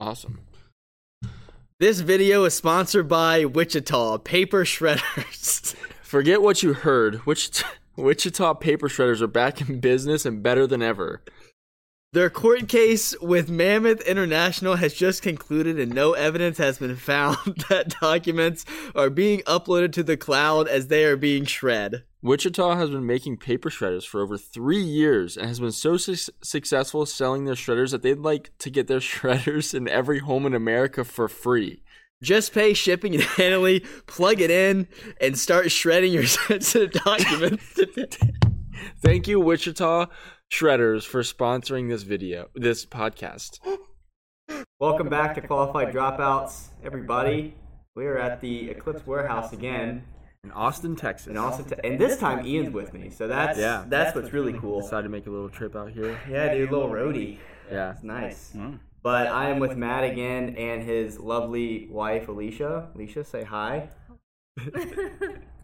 Awesome. This video is sponsored by Wichita Paper Shredders. Forget what you heard. Wichita, Wichita paper shredders are back in business and better than ever. Their court case with Mammoth International has just concluded, and no evidence has been found that documents are being uploaded to the cloud as they are being shred. Wichita has been making paper shredders for over three years and has been so su- successful selling their shredders that they'd like to get their shredders in every home in America for free. Just pay shipping and handling, plug it in, and start shredding your sensitive documents. Thank you, Wichita Shredders, for sponsoring this video, this podcast. Welcome back to Qualified Dropouts, everybody. We are at the Eclipse Warehouse again In Austin, Texas. in Austin, Te- and this time Ian's with me, so that's Yeah. that's what's really cool. Decided to make a little trip out here. Yeah, dude, a little roadie. Yeah. It's nice. Oh. But I am with Matt again and his lovely wife Alicia. Alicia, say hi.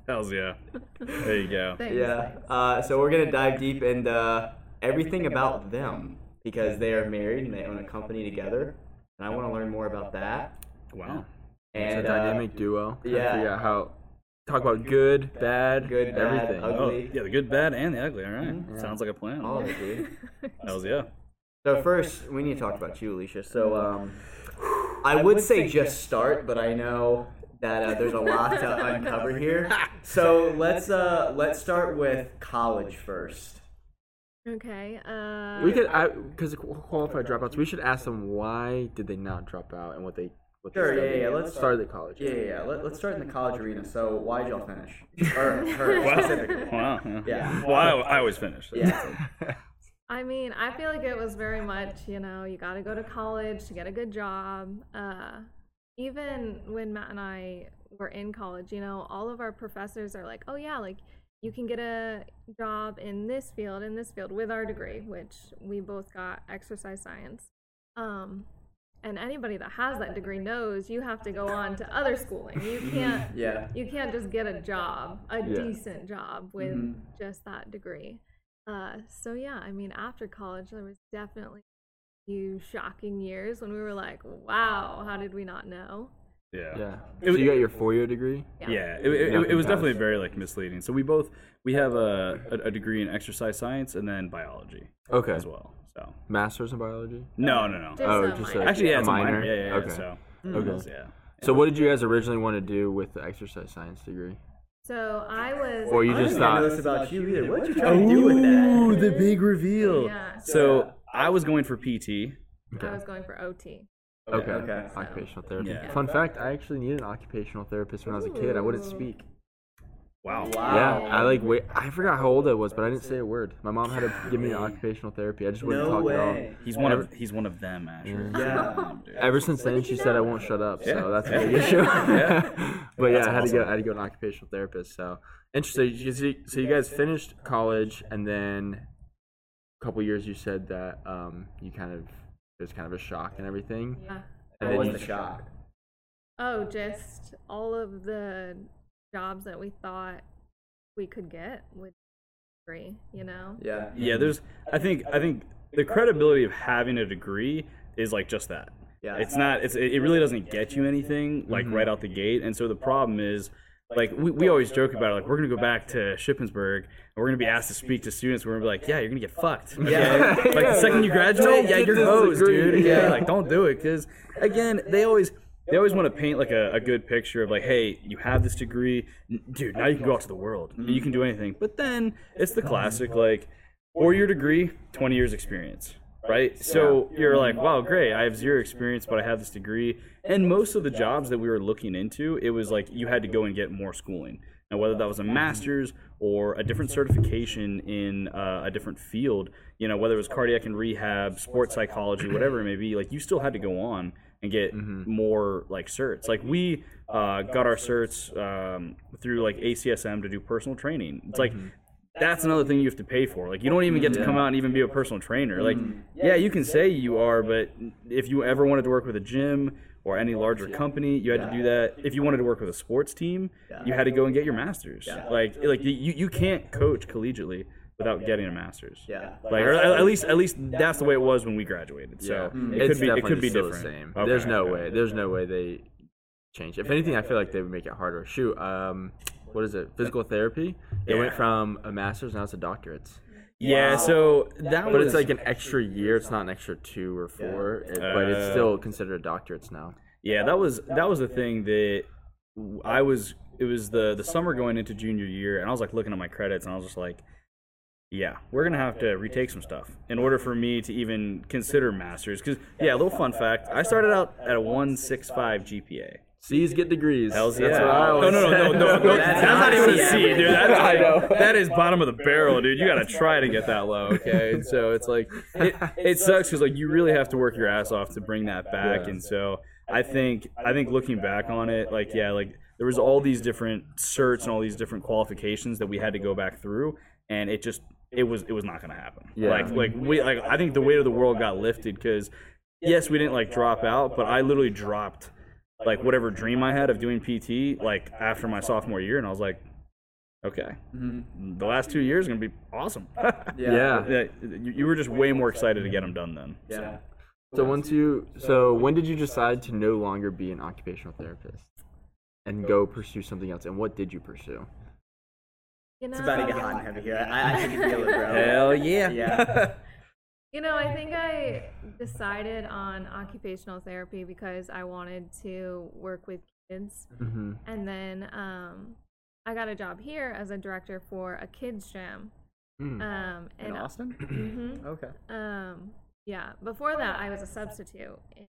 Hells yeah. There you go. Thanks. Yeah. Uh, so we're gonna dive deep into everything about them because they are married and they own a company together, and I want to learn more about that. Wow. It's a And uh, dynamic duo. Trying to yeah. Figure out how. Talk about good, bad, Good, bad, everything. ugly. Oh, yeah, the good, bad, and the ugly. All right. Mhm. Sounds like a plan. all of it, dude. Hells yeah. So first, we need to talk about you, Alicia. So um, I would say just start, but I know that uh, there's a lot to uncover here. So let's uh, let's start with college first. Okay. Uh, We could, because qualified dropouts, we should ask them why did they not drop out and what they. What they Sure, yeah, yeah, let's- start at college. Yeah, yeah. yeah. Let, let's start in the college arena. So why did y'all finish? Or her Wow. specifically. Wow. Yeah. Yeah. Well, I, I always finish. Yeah. I mean, I feel like it was very much, you know, you got to go to college to get a good job. Uh, even when Matt and I were in college, you know, all of our professors are like, oh, yeah, like you can get a job in this field, in this field with our degree, which we both got exercise science. Um, and anybody that has that degree knows you have to go on to other schooling. You can't Yeah. you can't just get a job, a Yeah. decent job with Mhm. just that degree. Uh, so yeah, I mean, after college, there was definitely a few shocking years when we were like, "Wow, how did we not know?" Yeah. Yeah. It so was- you got your four year degree? Yeah, it, it, it, Nothing was definitely very like misleading. So we both we have a, a, a degree in exercise science and then biology Okay. as well. So Masters in biology? no, no, no. Just Oh, a just a- Actually, yeah, it's a minor? minor. Yeah, yeah. yeah. Okay. So Okay. yeah. So what did you guys originally want to do with the exercise science degree? So I was. Or you I just didn't thought. know this about you either. What you trying to do with that? Ooh, the big reveal. Yeah. So I was going for PT. I was going for OT. Okay. Okay. Occupational therapy. Yeah. Fun fact: I actually needed an occupational therapist when I was a kid. I wouldn't speak. Wow. Yeah, I like wait. I forgot how old I was, but I didn't say a word. My mom had to give me an occupational therapy. I just wouldn't No talk at all. way. He's one of he's one of them, Asher. Yeah. Dude. Ever since then, she said I won't shut up. So Yeah. that's a big issue. Yeah. but yeah, That's I had to go. I had to go to an occupational therapist. So interesting. You see- So you guys finished college, and then a couple years, you said that um, you kind of it was kind of a shock and everything. Yeah. And What then was the shock? Oh, just all of the jobs that we thought we could get with degree. You know. Yeah. Yeah, there's I think I think the credibility of having a degree is like just that. Yeah. It's not it's it really doesn't get you anything like mm-hmm. right out the gate. And so the problem is like we, we always joke about it, like we're gonna go back to Shippensburg and we're gonna be asked to speak to students. We're gonna be like, yeah, you're gonna get fucked. Yeah. like the second you graduate, yeah, you're hosed, dude. Yeah, like don't do it because again, they always they always want to paint like a, a good picture of like, hey, you have this degree, dude. Now you can go out to the world. You can do anything. But then it's the classic like, four year degree, twenty years experience, right? So you're like, wow, great. I have zero experience, but I have this degree. And most of the jobs that we were looking into, it was like you had to go and get more schooling. Now, whether that was a master's or a different certification in uh, a different field, you know, whether it was cardiac and rehab, sports psychology, whatever it may be, like you still had to go on and get more like certs. Like we uh, got our certs um, through like ACSM to do personal training. It's like that's another thing you have to pay for. Like you don't even get to come out and even be a personal trainer. Like yeah, you can say you are, but if you ever wanted to work with a gym or any larger company, you had to do that. If you wanted to work with a sports team, you had to go and get your masters. Like like you you can't coach collegiately without getting a master's. Yeah. Like, or at at least, at least that's the way it was when we graduated. So yeah. it it's could be, it definitely could be still different. the same. Okay, There's no okay. way. There's no way they change. If anything, I feel like they would make it harder. Shoot, um, what is it? Physical therapy. It went from a master's now it's a doctorate. Yeah. So that But was it's like an extra year. It's not an extra two or four, it- but it's Uh, still considered a doctorate now. Yeah, that was that was the thing that I was. It was the the summer going into junior year, and I was like looking at my credits, and I was just like, "Yeah, we're gonna have to retake some stuff in order for me to even consider masters." Because yeah, a little fun fact: I started out at a one six five GPA. C's get degrees. Hell's That's yeah. what I no, no, no, no, no, no. That's That's not even a not C, C. dude. That's I know. that is bottom of the barrel, dude. You gotta try to get that low, okay? And so it's like it, it sucks because like you really have to work your ass off to bring that back. And so I think I think looking back on it, like yeah, like there was all these different certs and all these different qualifications that we had to go back through, and it just it was it was not gonna happen. Yeah. Like like we like I think the weight of the world got lifted because yes, we didn't like drop out, but I literally dropped like whatever dream I had of doing PT like after my sophomore year, and I was like, okay, mm-hmm. the last two years are gonna be awesome. Yeah. Yeah, you, you were just way more excited to get them done then. Yeah. So once you, so when did you decide to no longer be an occupational therapist and go pursue something else? And what did you pursue? You know, It's about to get hot and heavy here. I, I can feel it, bro. Hell yeah. Yeah. You know, I think I decided on occupational therapy because I wanted to work with kids. Mm-hmm. And then um, I got a job here as a director for a kids gym. Mm. Um, In and Austin? Mhm. Okay. Um, yeah. Before that, I was a substitute in,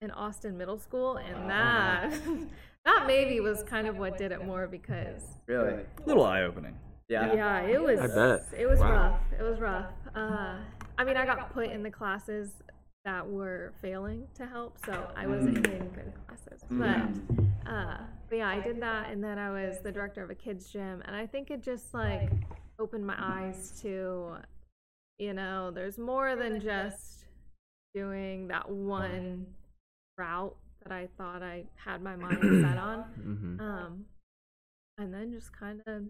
in Austin Middle School, and that that maybe was kind of what did it more because Really? A little eye opening. Yeah. yeah, it was. I bet. it was Wow. rough. It was rough. Uh, I mean, I got put in the classes that were failing to help, so I wasn't Mm. in good classes. But, uh, but yeah, I did that, and then I was the director of a kids gym, and I think it just like opened my eyes to, you know, there's more than just doing that one route that I thought I had my mind set on. Mm-hmm. Um, and then just kind of,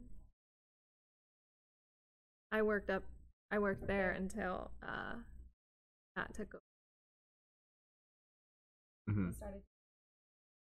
I worked up, I worked there until uh, that took over. Mm-hmm. Started.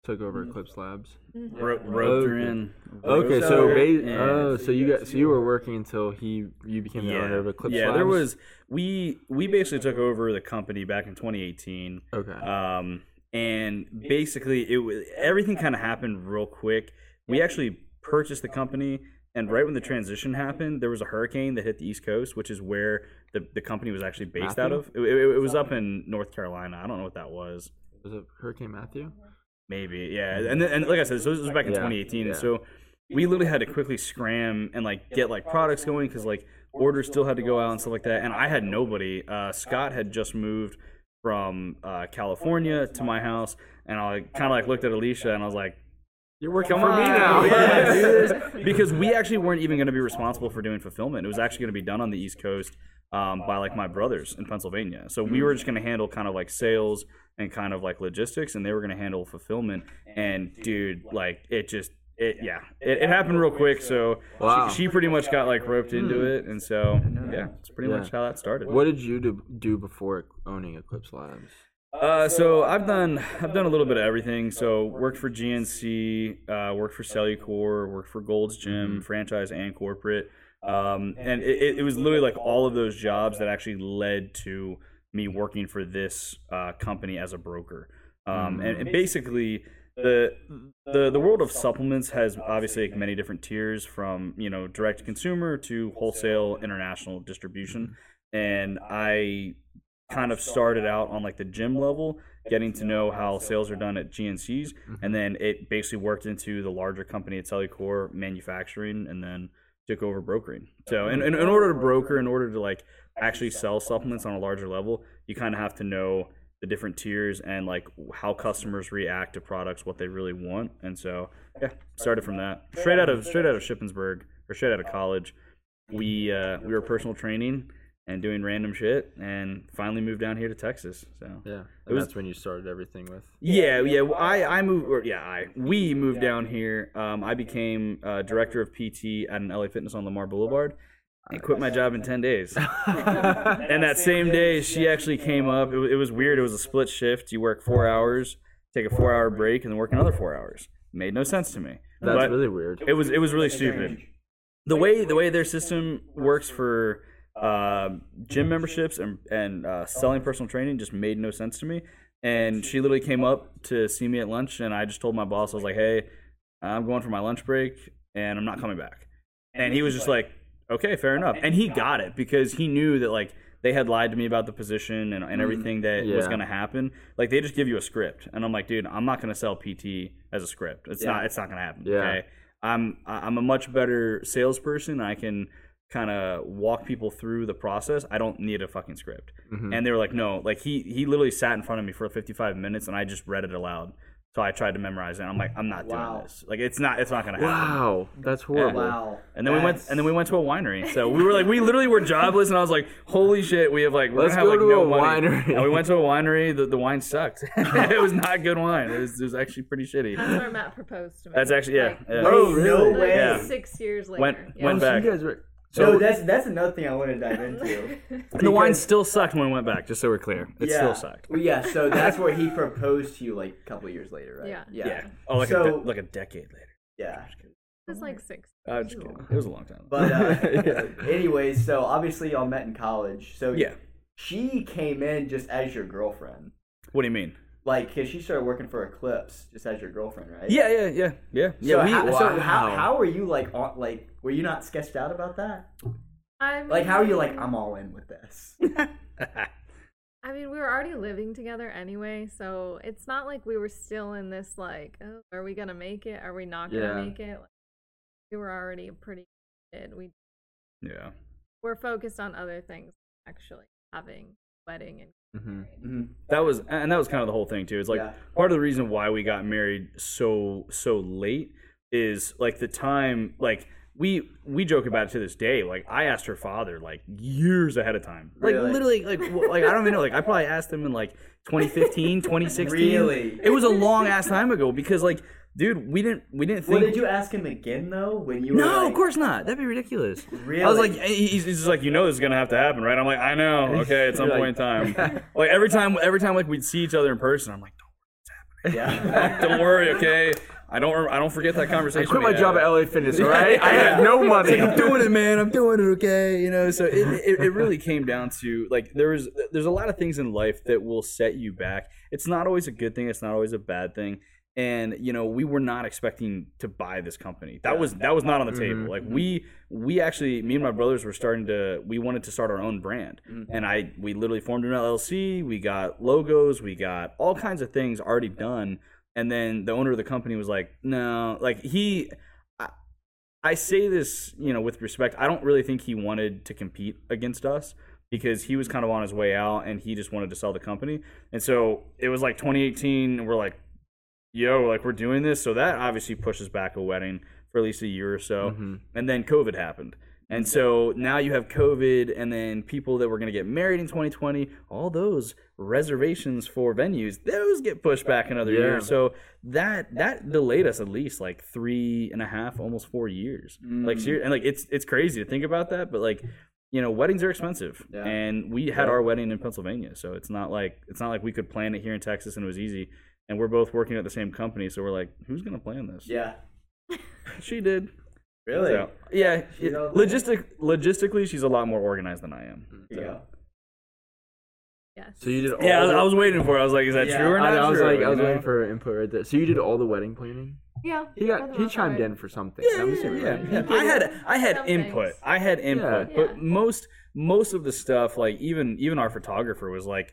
Took over Eclipse Labs. Mhm. Ro- Rother Okay. in. Okay, so ba- oh, so you got so you were working until he you became the owner of Eclipse Labs. yeah. Labs. There was we we basically took over the company back in 2018. okay. Um, and basically, it was everything kind of happened real quick. We actually purchased the company, and right when the transition happened, there was a hurricane that hit the East Coast, which is where the, the company was actually based out of. It, it, it was up in North Carolina. I don't know what that was. was it Hurricane Matthew? Maybe, yeah. And then, and like I said, so this was back in Yeah, 2018, yeah. so we literally had to quickly scram and like get like products going because like orders still had to go out and stuff like that. And I had nobody. Uh, Scott had just moved from uh, California to my house, and I kind of like looked at Alicia and I was like, You're working Come for on, me now. yeah, because we actually weren't even going to be responsible for doing fulfillment. It was actually going to be done on the East Coast um, by like my brothers in Pennsylvania. So we were just going to handle kind of like sales and kind of like logistics, and they were going to handle fulfillment. And dude, like it just. It, yeah, it, it happened real quick, so Wow. she, she pretty much got like roped into it, and so yeah, it's pretty Yeah. much how that started. What did you do, do before owning Eclipse Labs? Uh, so I've done I've done a little bit of everything. So worked for GNC, uh, worked for Cellucor, worked for Gold's Gym, franchise and corporate. Um, and it, it- it was literally like all of those jobs that actually led to me working for this uh, company as a broker. Um, and, and basically the the the world of supplements has obviously like many different tiers from you know direct consumer to wholesale international distribution and i kind of started out on like the gym level getting to know how sales are done at gncs and then it basically worked into the larger company at cellucor manufacturing and then took over brokering so in, in, in order to broker in order to like actually sell supplements on a larger level you kind of have to know the different tiers and like how customers react to products, what they really want. And so, yeah, started from that. Straight out of straight out of Shippensburg or straight out of college, we uh, we were personal training and doing random shit, and finally moved down here to Texas. So Yeah, It was- that's when you started everything with. yeah, yeah. well, I I moved, or yeah, I we moved down here. Um, I became uh, director of PT at an LA Fitness on Lamar Boulevard, I quit my job in 10 days. and that same day, she actually came up. It, it was weird. It was a split shift. You work four hours, take a four hour break, and then work another four hours. Made no sense to me. That's But really weird. It was it was really stupid. The way the way their system works for uh, gym memberships and and uh, selling personal training just made no sense to me. And she literally came up to see me at lunch, and I just told my boss, I was like, "Hey, I'm going for my lunch break, and I'm not coming back." And he was just like, "Okay, fair enough." And he got it because he knew that like they had lied to me about the position and, and everything that was going to happen. Like they just give you a script, and I'm like, "Dude, I'm not going to sell PT as a script. It's not. It's not going to happen." Yeah. Okay. I'm I'm a much better salesperson. I can kind of walk people through the process. I don't need a fucking script. Mm-hmm. And they were like, no, like he he literally sat in front of me for 55 minutes, and I just read it aloud. So I tried to memorize it. And I'm like, I'm not Wow. doing this. Like it's not it's not gonna happen. Wow, that's horrible. Wow. And then we went and then we went to a winery. So we were like we literally were jobless, and I was like, holy shit, we have like we're Let's gonna have go like to no a money. winery. And we went to a winery. The, the wine sucked. it was not good wine. It was, it was actually pretty shitty. That's where Matt proposed to me. That's actually yeah. Like, yeah. Oh, Wait, no really? way. Yeah. Six years later. Went- yeah. went Oh, so back. you guys were. So So that's that's another thing I want to dive into. The wine still sucked when we went back. Just so we're clear, it yeah. still sucked. Well, yeah. So that's where he proposed to you like a couple years later, right? Yeah. Yeah. Yeah. Oh, like a So- de- like a decade later. Yeah. It was like six. I'm just kidding. It was a long time. But uh, anyways, so obviously y'all met in college. So Yeah. she came in just as your girlfriend, What do you mean? Like, cause she started working for Eclipse just as your girlfriend, right? Yeah, yeah, yeah, yeah. So, Yeah, we, how, so how, how were you like on like were you not sketched out about that? I mean, Like how are you like I'm all in with this? I mean, we were already living together anyway, so it's not like we were still in this like, oh, are we gonna make it? Are we not gonna Yeah. make it? Like, we were already pretty good. We yeah. were focused on other things, actually having wedding and Mhm. Mhm. That was and that was kind of the whole thing too. It's like Yeah. part of the reason why we got married so so late is like the time like we we joke about it to this day. Like I asked her father like years ahead of time. Like Really? literally like like I don't even know. Like I probably asked him in like 2015, 2016. Really? It was a long ass time ago because like dude, we didn't we didn't think Well, did you ask him again though when you were No, like, of course not. That'd be ridiculous. Really? I was like, he's, he's just like, you know, this is gonna have to happen, right? I'm like, I know. Okay, at some You're point like- in time, like every time, every time, like we'd see each other in person, I'm like, don't worry, it's happening. Yeah. don't worry, okay. I don't, I don't forget that conversation. I quit my had. job at LA Fitness, all right? I had no money. I'm doing it, man. I'm doing it, okay. You know, so it, it, it really came down to like there was there's a lot of things in life that will set you back. It's not always a good thing. It's not always a bad thing. And you know, we were not expecting to buy this company. That was that was not on the mm-hmm. table. Like mm-hmm. we we actually me and my brothers were starting to we wanted to start our own brand. Mm-hmm. And I we literally formed an LLC. We got logos. We got all kinds of things already done. And then the owner of the company was like, no, like he I say this, you know, with respect. I don't really think he wanted to compete against us because he was kind of on his way out and he just wanted to sell the company. And so it was like 2018, and we're like, yo, like we're doing this. So that obviously pushes back a wedding for at least a year or so. Mm-hmm. And then COVID happened. And so now you have COVID, and then people that were going to get married in 2020, all those reservations for venues, those get pushed back another Yeah. year. So that that delayed us at least like three and a half, almost four years. Like, ser- and like it's it's crazy to think about that, but like you know, weddings are expensive, Yeah. and we had our wedding in Pennsylvania, so it's not like it's not like we could plan it here in Texas and it was easy. And we're both working at the same company, so we're like, who's gonna plan this? yeah. She did. Really? So, yeah, She's it- logistic logistically, she's a lot more organized than I am. There you go. yes. So you did all Yeah, I was, the- I was waiting for. it. I was like, is that Yeah, true or not? I was true, like, I was know? waiting for input right there. So you did all the wedding planning. yeah. He got he chimed in for something. Yeah, I'm yeah, yeah, right? yeah. I had I had Some input. things. I had input, Yeah. but most most of the stuff, like even even our photographer was like,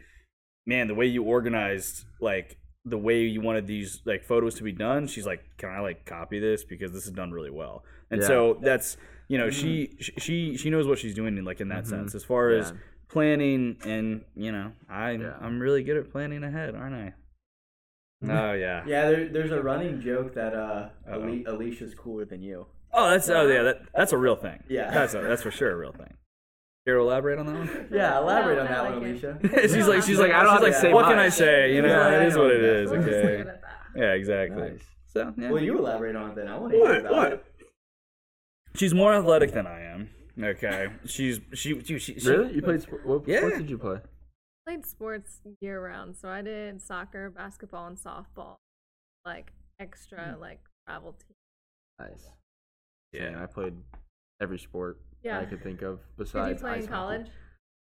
man, the way you organized, like the way you wanted these like photos to be done. She's like, can I like copy this because this is done really well. And Yeah. so that's you know she mm-hmm. she she knows what she's doing in like in that mm-hmm. sense as far as planning and you know I Yeah. I'm really good at planning ahead, aren't I? Mm-hmm. Oh yeah. Yeah, there, there's a running joke that uh, Uh-oh. Ali- Alicia's cooler than you. Oh, that's oh yeah, that, that's a real thing. Yeah. that's a, that's for sure a real thing. Care to elaborate on that one? Yeah, elaborate No, on I that like one, it. Alicia. she's like she's like I don't she's have to like, say what can I much. say? You know, Yeah, it is what it I know. is. We'll just leave Okay. it at that. Yeah, exactly. Nice. So yeah. Well, you elaborate on it then. I want to hear What? about What? it. She's more athletic than I am. Okay, she's she she, she, she Really? You played sport? What Yeah. sports did you play? played sports year round, so I did soccer, basketball, and softball, like extra Hmm. like travel team. Nice. Yeah. Yeah, I played every sport Yeah. I could think of Did besides. you play in college?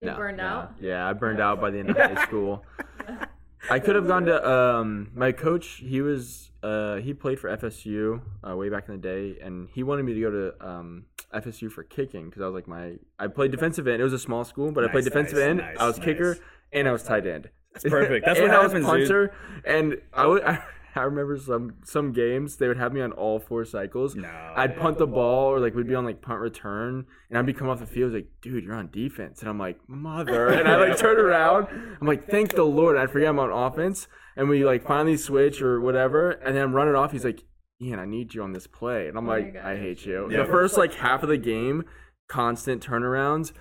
You No, burned no. out. Yeah, I burned out by the end of high school. I could have gone to um my coach. He was uh he played for FSU uh, way back in the day, and he wanted me to go to um FSU for kicking because I was like my I played defensive end. It was a small school, but I played defensive nice, end. nice, I was kicker and I was tight end. That's perfect. That's and what I was happens, dude. punter, and I would. I, remember some some games they would have me on all four cycles. No. I'd punt the ball or like we'd be on like punt return, and I'd be coming off the field like, dude, you're on defense, and I'm like, mother, and I like turn around, I'm like, thank the Lord, I forget I'm on offense, and we like finally switch or whatever, and then I'm running off. He's like, Ian, I need you on this play, and I'm Oh like, I hate you. Yeah. The first like half of the game, constant turnarounds.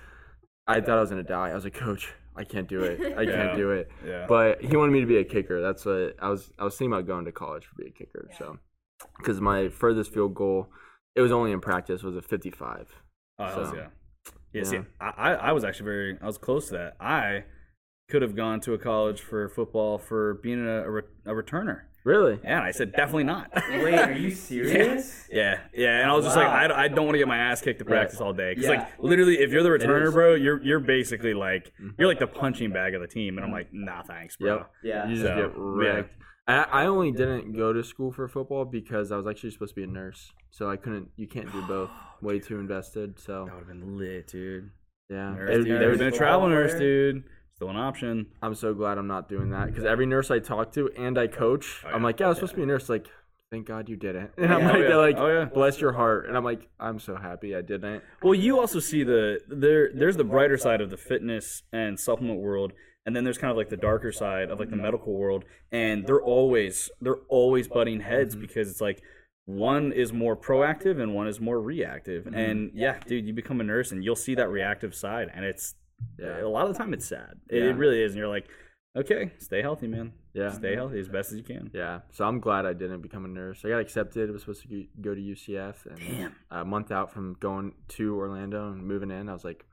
I thought I was gonna die. I was like, Coach, I can't do it. I Yeah. can't do it. Yeah. But he wanted me to be a kicker. That's what I was. I was thinking about going to college to be a kicker. So, because my furthest field goal, it was only in practice, was a 55. Oh, hells So, yeah. Yeah, see, yeah. I, I I was actually very, I was close to that. I could have gone to a college for football for being a, a, re- a returner. Really? And I said, definitely not. Wait, are you serious? Yeah, yeah, and I was just Wow. like, I, I don't want to get my ass kicked to practice all day. Because Yeah. like, literally, if you're the returner, bro, you're you're basically like, you're like the punching bag of the team, and I'm like, mm-hmm. nah, thanks, bro. Yep. Yeah. You just So, get wrecked. I, I only didn't go to school for football because I was actually supposed to be a nurse. So I couldn't. You can't do both. Oh, Way too invested. So That would have been lit, dude. yeah, Nurse, It- dude. it There was- been a travel nurse, dude. Still an option. I'm so glad I'm not doing that because every nurse I talk to and I oh, coach, Oh, I'm like, yeah, I was supposed to be a nurse. Like, thank God you didn't. And I'm oh, Yeah. like, Oh, yeah. like, Oh, yeah. bless your heart. And I'm like, I'm so happy I didn't. Well, you also see the there. There's the brighter side of the fitness and supplement world, and then there's kind of like the darker side of like the medical world, and they're always they're always butting heads mm-hmm. because it's like one is more proactive and one is more reactive, mm-hmm. and yeah, dude, you become a nurse and you'll see that reactive side, and it's Yeah. a lot of the time it's sad. It, Yeah. it really is, and you're like, okay, stay healthy, man. Yeah. stay healthy as best as you can. Yeah, so I'm glad I didn't become a nurse. I got accepted. I was supposed to go to UCF, and Damn. a month out from going to Orlando and moving in, I was like,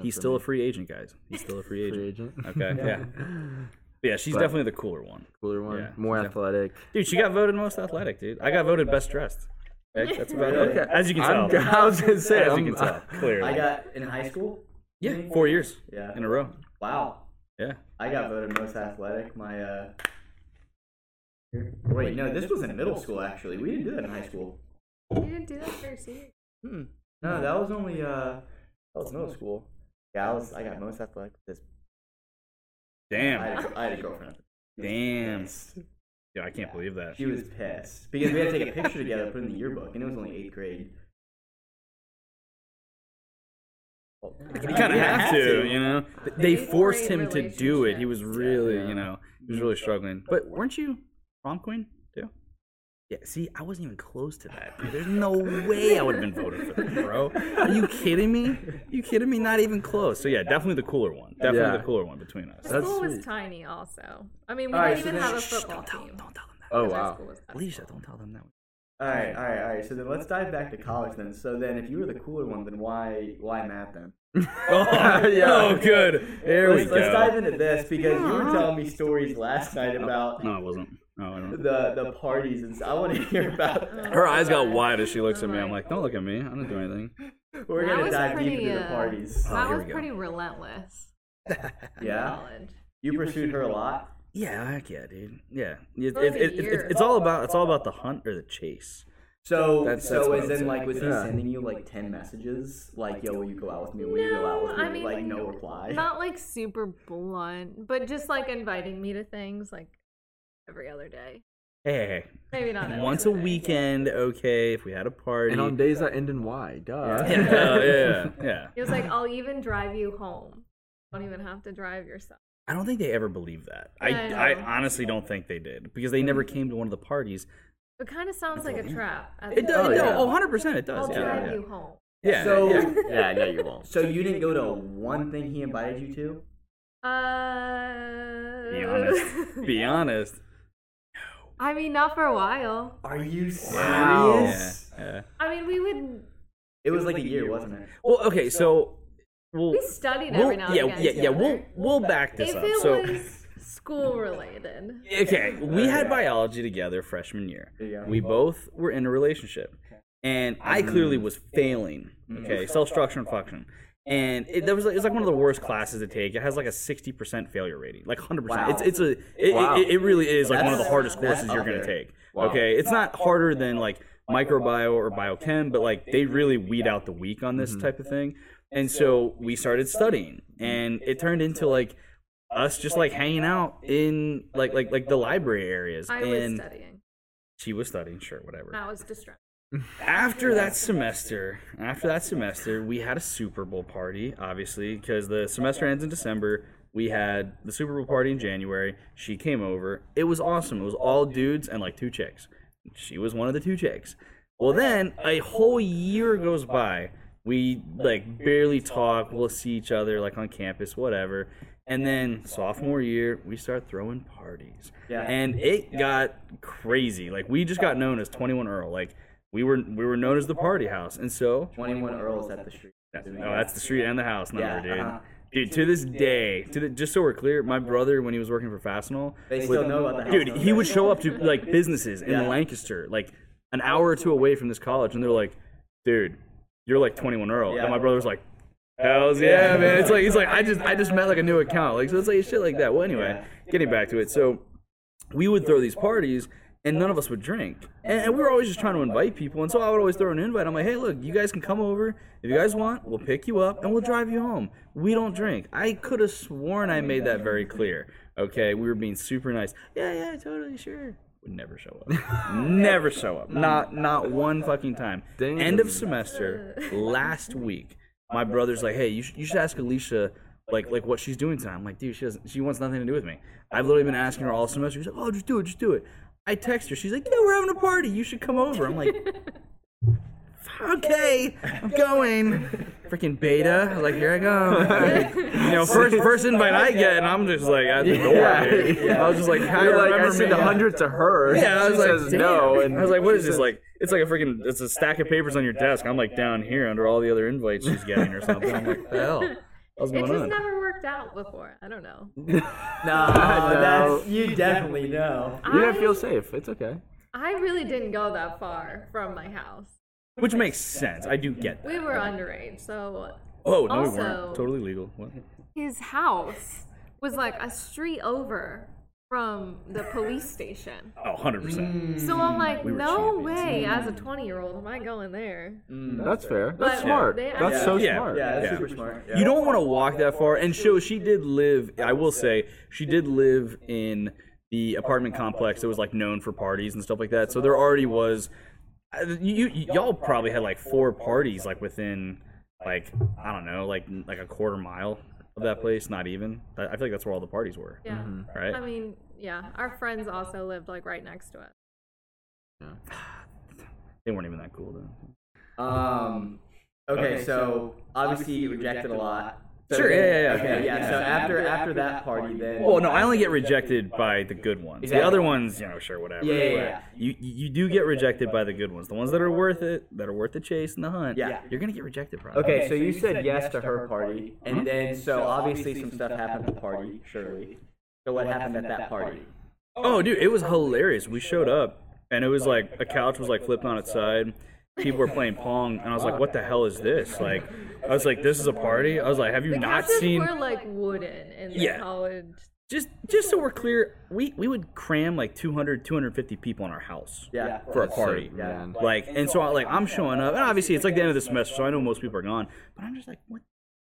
He's for still a free agent, guys. He's still a free agent. free agent. Okay, yeah. Yeah, she's But- definitely the cooler one. cooler one, Yeah, more she's athletic. Dude, she got voted most athletic, dude. I got voted best dressed. That's about it. Okay. As you can I'm- tell. I was gonna say, As I'm- you can tell, clearly. I got in high school. Yeah, four years Yeah. in a row. Wow. Yeah. I got voted most athletic. My uh. Wait, no, this was in middle school. Actually, we didn't do that in high school. You didn't do that for your senior. Hmm. No, that was only uh. That was middle school. Yeah, I was. I got most athletic. This. I Damn. had, a, I had a girlfriend. Damn. Yeah, I can't believe that. She was pissed because we had to take a picture together, put it in the yearbook, and it was only eighth grade. You kind of have to, you know. They Eighth forced him to do it. He was really, Yeah. you know, he was really struggling. But weren't you prom queen too? Yeah. See, I wasn't even close to that. Dude. There's no way I would have been voted for that, bro. Are you kidding me? Are you kidding me? Not even close. So yeah, definitely the cooler one. Definitely Yeah. the cooler one between us. The school was tiny, also. I mean, we All right, didn't so even then- have a Shh, football don't tell team. them. Don't tell them that. Oh because wow. school was tiny. Alicia, don't tell them that. All right, all right, all right. So then let's dive back to college then. So then, if you were the cooler one, then why why Matt then? Oh, Yeah. oh good. There we let's, go. let's dive into this because you were telling me stories last night about No, I wasn't. No, I don't. the the parties, and so I want to hear about. Her eyes got wide as she looks Oh at me. I'm like, don't look at me. I don't do anything. We're That gonna was dive deep pretty, into the uh, parties. Oh, that here was pretty relentless. Yeah, College. you pursued her a lot. Yeah, heck yeah, dude. Yeah, it, it, it, it, year. it's all oh, about it's all about the hunt or the chase. So, That's- so that's as in like, was he Yeah. sending you like ten messages, like, "Yo, will you go out with me? Will you go out with No, me?" I mean, like, no reply. Not like super blunt, but just like inviting me to things like every other day. Hey, hey, hey. Maybe not every once a day. weekend, okay. If we had a party, And on days that end in Y, duh. yeah, yeah, yeah, yeah. It was like, I'll even drive you home. Don't even have to drive yourself. I don't think they ever believed that. I, Yeah, I I know. honestly don't think they did because they never came to one of the parties. It kind of sounds like a trap. It does. Oh, it yeah. does. Oh, 100 percent, it does. I'll Yeah, drive yeah. you home. yeah. So- yeah. yeah, no, you won't. So you didn't go to one thing he invited you to? Uh, Be honest. Be honest. No. I mean, not for a while. Are you Wow. serious? Yeah, yeah. I mean, we would It was like a year, wasn't it? Well, okay, so we'll, We studied we'll every now and yeah, again. yeah, yeah. We'll we'll back this If up. it So was school related. okay, we had biology together freshman year. There. We both were in a relationship, and I clearly was failing. Okay, cell structure and function. And it, that was like, it's like one of the worst classes to take. It has like a sixty percent failure rating, like hundred percent. Wow. It's it's a it, Wow. it, it really is like one of the hardest courses you're gonna take. Wow. Okay, it's not harder than like microbio or biochem, but like they really weed out the weak on this type of thing. And so we started studying, and it turned into like us just like hanging out in like like like the library areas. I was and studying. she was studying, sure, whatever. I was distracted. After that semester, after that semester, we had a Super Bowl party, obviously, because the semester ends in December. We had the Super Bowl party in January. She came over. It was awesome. It was all dudes and like two chicks. She was one of the two chicks. Well, then a whole year goes by. We like barely talk. We'll see each other like on campus, whatever. And then sophomore year, we start throwing parties. Yeah. And it got crazy. Like we just got known as 21 Earl. Like we were we were known as the party house. And so 21 Earls at the street. that's, oh, that's the street and the house number, Yeah, dude. uh-huh. Dude, to this day, to the, just so we're clear, my brother when he was working for Fastenal, They still know about the house. dude, he would show up to like businesses in Yeah. Lancaster, like an hour or two away from this college, and they're like, "Dude, you're like 21 Earl," Yeah. and my brother's like, "Hell's yeah, man!" It's like he's like, "I just I just met like a new account," like so it's like shit like that. Well, anyway, getting back to it, so we would throw these parties. And none of us would drink. And, and we were always just trying to invite people. And so I would always throw an invite. I'm like, hey, look, you guys can come over. If you guys want, we'll pick you up and we'll drive you home. We don't drink. I could have sworn I made that very clear. Okay, we were being super nice. Yeah, yeah, totally, sure. Would never show up. never show up. Not not one fucking time. Dang. End of semester, last week, my brother's like, hey, you should, you should ask Alicia like like what she's doing tonight. I'm like, dude, she doesn't. She wants nothing to do with me. I've literally been asking her all semester. She's like, oh, just do it, just do it. I text her. She's like, yeah, we're having a party. You should come over. I'm like, okay, I'm going. Freaking beta. Like here I go. you know, first first invite I get, and I'm just like at the door. Yeah. dude. I was just like, how You're you like, I remember said me? a hundred to her. Yeah, I was she like, says Damn. no. And I was like, what is this? Like, it's like a freaking, it's a stack of papers on your desk. I'm like down here under all the other invites she's getting or something. I'm like, the hell? What's It going just on? never worked out before. I don't know. No, No. that's you definitely know. You didn't I- feel safe. It's okay. I really didn't go that far from my house. Which makes sense. I do get that. We were underage, so Oh, no, we Also- weren't. Totally legal. What? his house was like a street over from the police station. Oh, 100%. Mm. So I'm like, We were no champions. way, mm. as a 20 year old, am I going there? Mm. That's fair. But That's smart. they- That's Yeah. so Yeah. smart. Yeah, that's Yeah. super smart. Yeah. You don't want to walk that far. And show she did live, I will say, she did live in the apartment complex that was like known for parties and stuff like that. So there already was, you, you y'all probably had like four parties like within like, I don't know, like like a quarter mile of that place, not even. I I feel like that's where all the parties were. Yeah. Mm-hmm. Right? I mean, yeah, our friends also lived like right next to it. Yeah. They weren't even that cool though. Um. Okay, so obviously you rejected a lot. So Sure, yeah, yeah, yeah. Okay, yeah. So after after that party, then. Well, no, I only get rejected by the good ones. The other ones, you know, sure, whatever. Yeah, yeah, but yeah. You you do get rejected by the good ones. The ones that are worth it, that are worth the chase and the hunt. Yeah. You're gonna get rejected, probably. Okay, so you said yes to her party, and mm-hmm. then so obviously some stuff happened at the party, surely. So what happened at that party? Oh, oh, dude, it was hilarious. We showed up, and it was like a couch was like flipped on its side. People were playing pong, and I was like, "What the hell is this?" Like, I was like, "This is a party." I was like, "Have you The not couches seen?" were like wooden in the Yeah. college. Just just so we're clear, we we would cram like 200, 250 people in our house. Yeah. For a party. sick, man. Like, and so I, like I'm showing up, and obviously it's like the end of the semester, so I know most people are gone. But I'm just like, what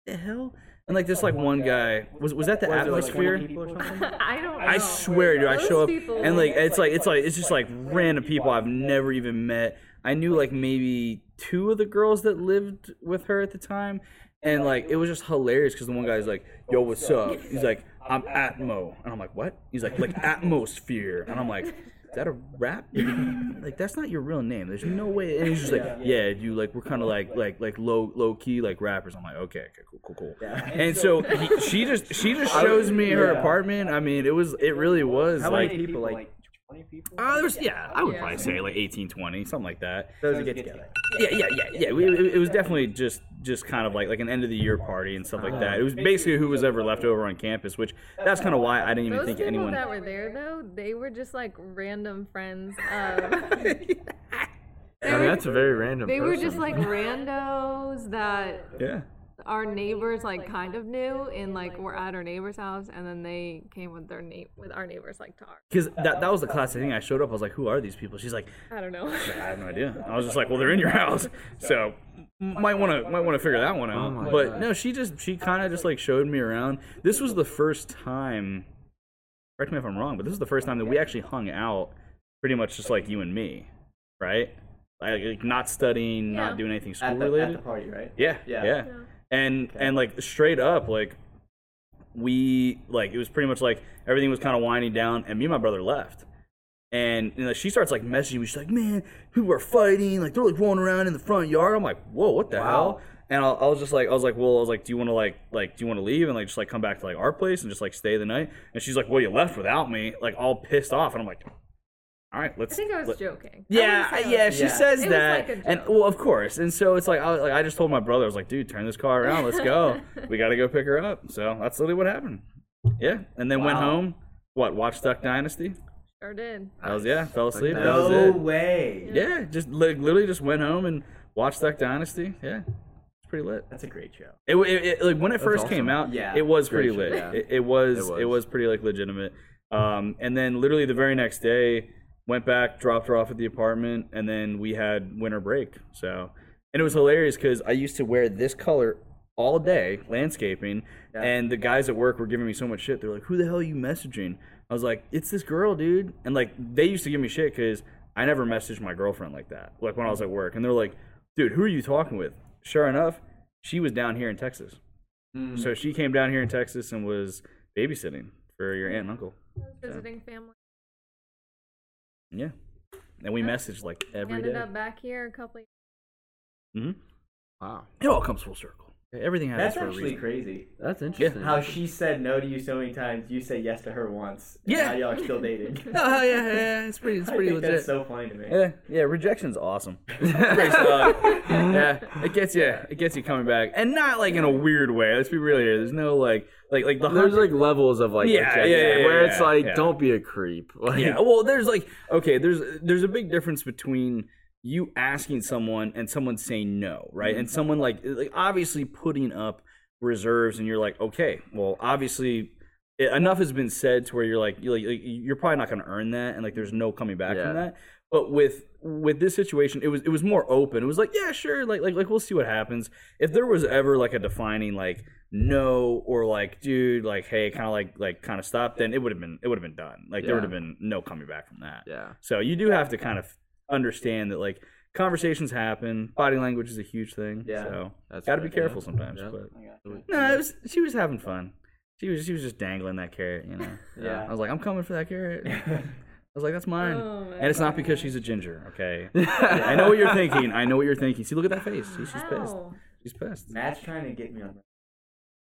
the hell? And like this, like one guy was was that the Was like atmosphere? 20 people or something? I don't know. I swear, dude, I show up and like it's like it's like it's just like random people I've never even met. I knew like maybe two of the girls that lived with her at the time, and like it was just hilarious because the one guy's like, "Yo, what's up?" He's like, "I'm Atmo," and I'm like, "What?" He's like, "Like atmosphere," and I'm like. Is that a rap? like that's not your real name. There's no way. And he's just like, yeah, you like we're kind of like like like low low key like rappers. I'm like, okay, okay, cool, cool, cool. And so he, she just she just shows me her apartment. I mean, it was it really was How like many people? Like 20 people. Uh, there was, yeah, I would Yeah. probably say like 18, 20, something like that. Those who get together. Yeah, yeah, yeah, yeah. We, it, it was definitely just just kind of like like an end of the year party and stuff like that. It was basically who was ever left over on campus, which that's kind of why I didn't even Those think people anyone. that were there though, they were just like random friends of. I mean, that's a very random. they were person. just like randos that yeah. Our neighbors like kind of knew and like were at our neighbor's house and then they came with their na- with our neighbors like to ours. Because that, that was the classic thing. I showed up. I was like, "Who are these people?" She's like, I don't know. I have no idea. I was just like, "Well, they're in your house, so might want to might want to figure that one out." Oh my but gosh. no, she just she kind of just like showed me around. This was the first time. Correct me if I'm wrong, but this is the first time that we actually hung out, pretty much just like you and me, right? Like, like not studying, Yeah. not doing anything school At the, related. at the party, right? Yeah, Yeah. yeah, And and like straight up, like we like it was pretty much like everything was kind of winding down, and me and my brother left. And you know, she starts like messaging me. She's like, "Man, people are fighting. Like they're like rolling around in the front yard." I'm like, "Whoa, what the Wow. hell?" And I, I was just like, I was like, "Well, I was like, do you want to like like do you want to leave and like just like come back to like our place and just like stay the night?" And she's like, "Well, you left without me." Like all pissed off, and I'm like, "All right, let's." I think I was let- joking. Yeah, wouldn't I was yeah, she Yeah. says It was that, like a and well, of course, and so it's like I, like I just told my brother, I was like, dude, turn this car around, let's go. we got to go pick her up. So that's literally what happened. Yeah, and then went home. What? Watched Duck Dynasty. Sure did. That was yeah. Fell asleep. That No was it. way. Yeah, just li- literally just went home and watched Duck Dynasty. Yeah, it's pretty lit. That's a great show. It, it, it like when it first awesome. came out, Yeah. it was pretty show, lit. yeah. It, it was It it was. was pretty like legitimate. Um, and then literally the very next day, went back, dropped her off at the apartment, and then we had winter break. So, and it was hilarious because I used to wear this color all day, landscaping, Yeah. and the guys at work were giving me so much shit. They're like, "Who the hell are you messaging?" I was like, "It's this girl, dude," and like they used to give me shit because I never messaged my girlfriend like that, like when I was at work, and they're like, "Dude, who are you talking with?" Sure enough, she was down here in Texas. Mm. So she came down here in Texas and was babysitting for your aunt and uncle. Visiting family. Yeah. And we messaged like every Ended day. up back here a couple. Of hmm wow. It all comes full circle. Everything happens That's for actually reason. crazy. That's interesting. How she said no to you so many times, you said yes to her once. and Yeah. Now y'all are still dating. Oh yeah, yeah, it's pretty, it's I pretty think legit. that's so funny to me. yeah, yeah, rejection's awesome. Great stuff. yeah, it gets you, it gets you coming back, and not like in a weird way. Let's be real here. There's no like, like, like the There's hunt- like levels of like Yeah, rejection, yeah, yeah, where yeah, it's like yeah. don't be a creep. Like, yeah well there's like okay there's there's a big difference between you asking someone and someone saying no right? And someone like like obviously putting up reserves and you're like okay well obviously enough has been said to where you're like you're, like, you're probably not going to earn that and like there's no coming back Yeah. from that. But with with this situation it was it was more open. It was like yeah sure like like like we'll see what happens. If there was ever like a defining like no or like dude like hey kind of like like kind of stop then it would have been it would have been done. Like there would have been no coming back from that. Yeah. so you do have to kind of understand that like conversations happen body language is a huge thing Yeah. so That's got to be right, careful yeah. sometimes Yeah. but no it was she was having fun she was she was just dangling that carrot you know Yeah. i was like i'm coming for that carrot i was like that's mine Oh and it's not because she's a ginger okay i know what you're thinking i know what you're thinking see look at that face See, she's pissed she's pissed Matt's trying to get me on.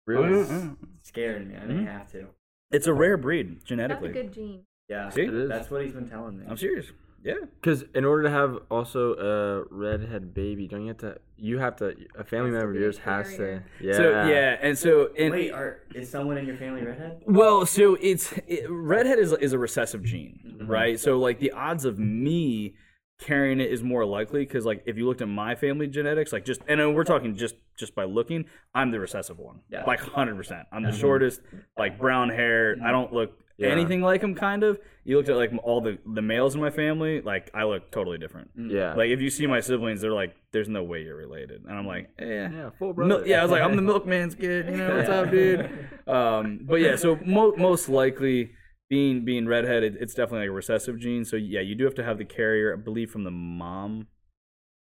Really? Uh-uh. Scaring me. I may Mhm. have to. it's a rare breed genetically. That's a genetically good gene. Yeah. See? That's what he's been telling me. i'm serious yeah Because in order to have also a redhead baby, don't you have to? You have to. A family member of yours has to. Yeah. so yeah and so and Wait, are, is someone in your family redhead? Well, so it's it, redhead is is a recessive gene, Mm-hmm. right? So like the odds of me carrying it is more likely because like if you looked at my family genetics, like just and uh, we're talking just just by looking, I'm the recessive one, Yeah. like hundred percent. I'm the shortest, like brown hair. I don't look Yeah. anything like him. Kind of. You looked at like all the the males in my family, like I look totally different. Yeah. Like if you see my siblings, they're like, "There's no way you're related," and I'm like, "Eh, yeah. Full Mil- brother. yeah, I was like, I'm the milkman's kid. You know what's up, dude? Um, but yeah, so mo- most likely being being redhead, it's definitely like a recessive gene. So yeah, you do have to have the carrier, I believe, from the mom,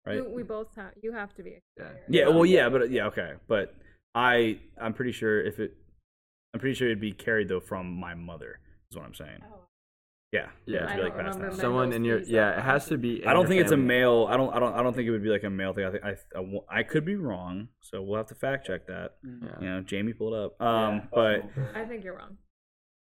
right? You, we both have. You have to be. A Yeah. Yeah, well, yeah, but yeah, okay, but I I'm pretty sure if it, I'm pretty sure it'd be carried though from my mother. Is what I'm saying. Oh. Yeah, Yeah. it's I really don't passed remember down. Someone in your yeah. It has to be. I don't your think it's a male. I don't. I don't. I don't think it would be like a male thing. I think I. I, I could be wrong. So we'll have to fact check that. Yeah. You know, Jamie pulled up. Um, but I think you're wrong.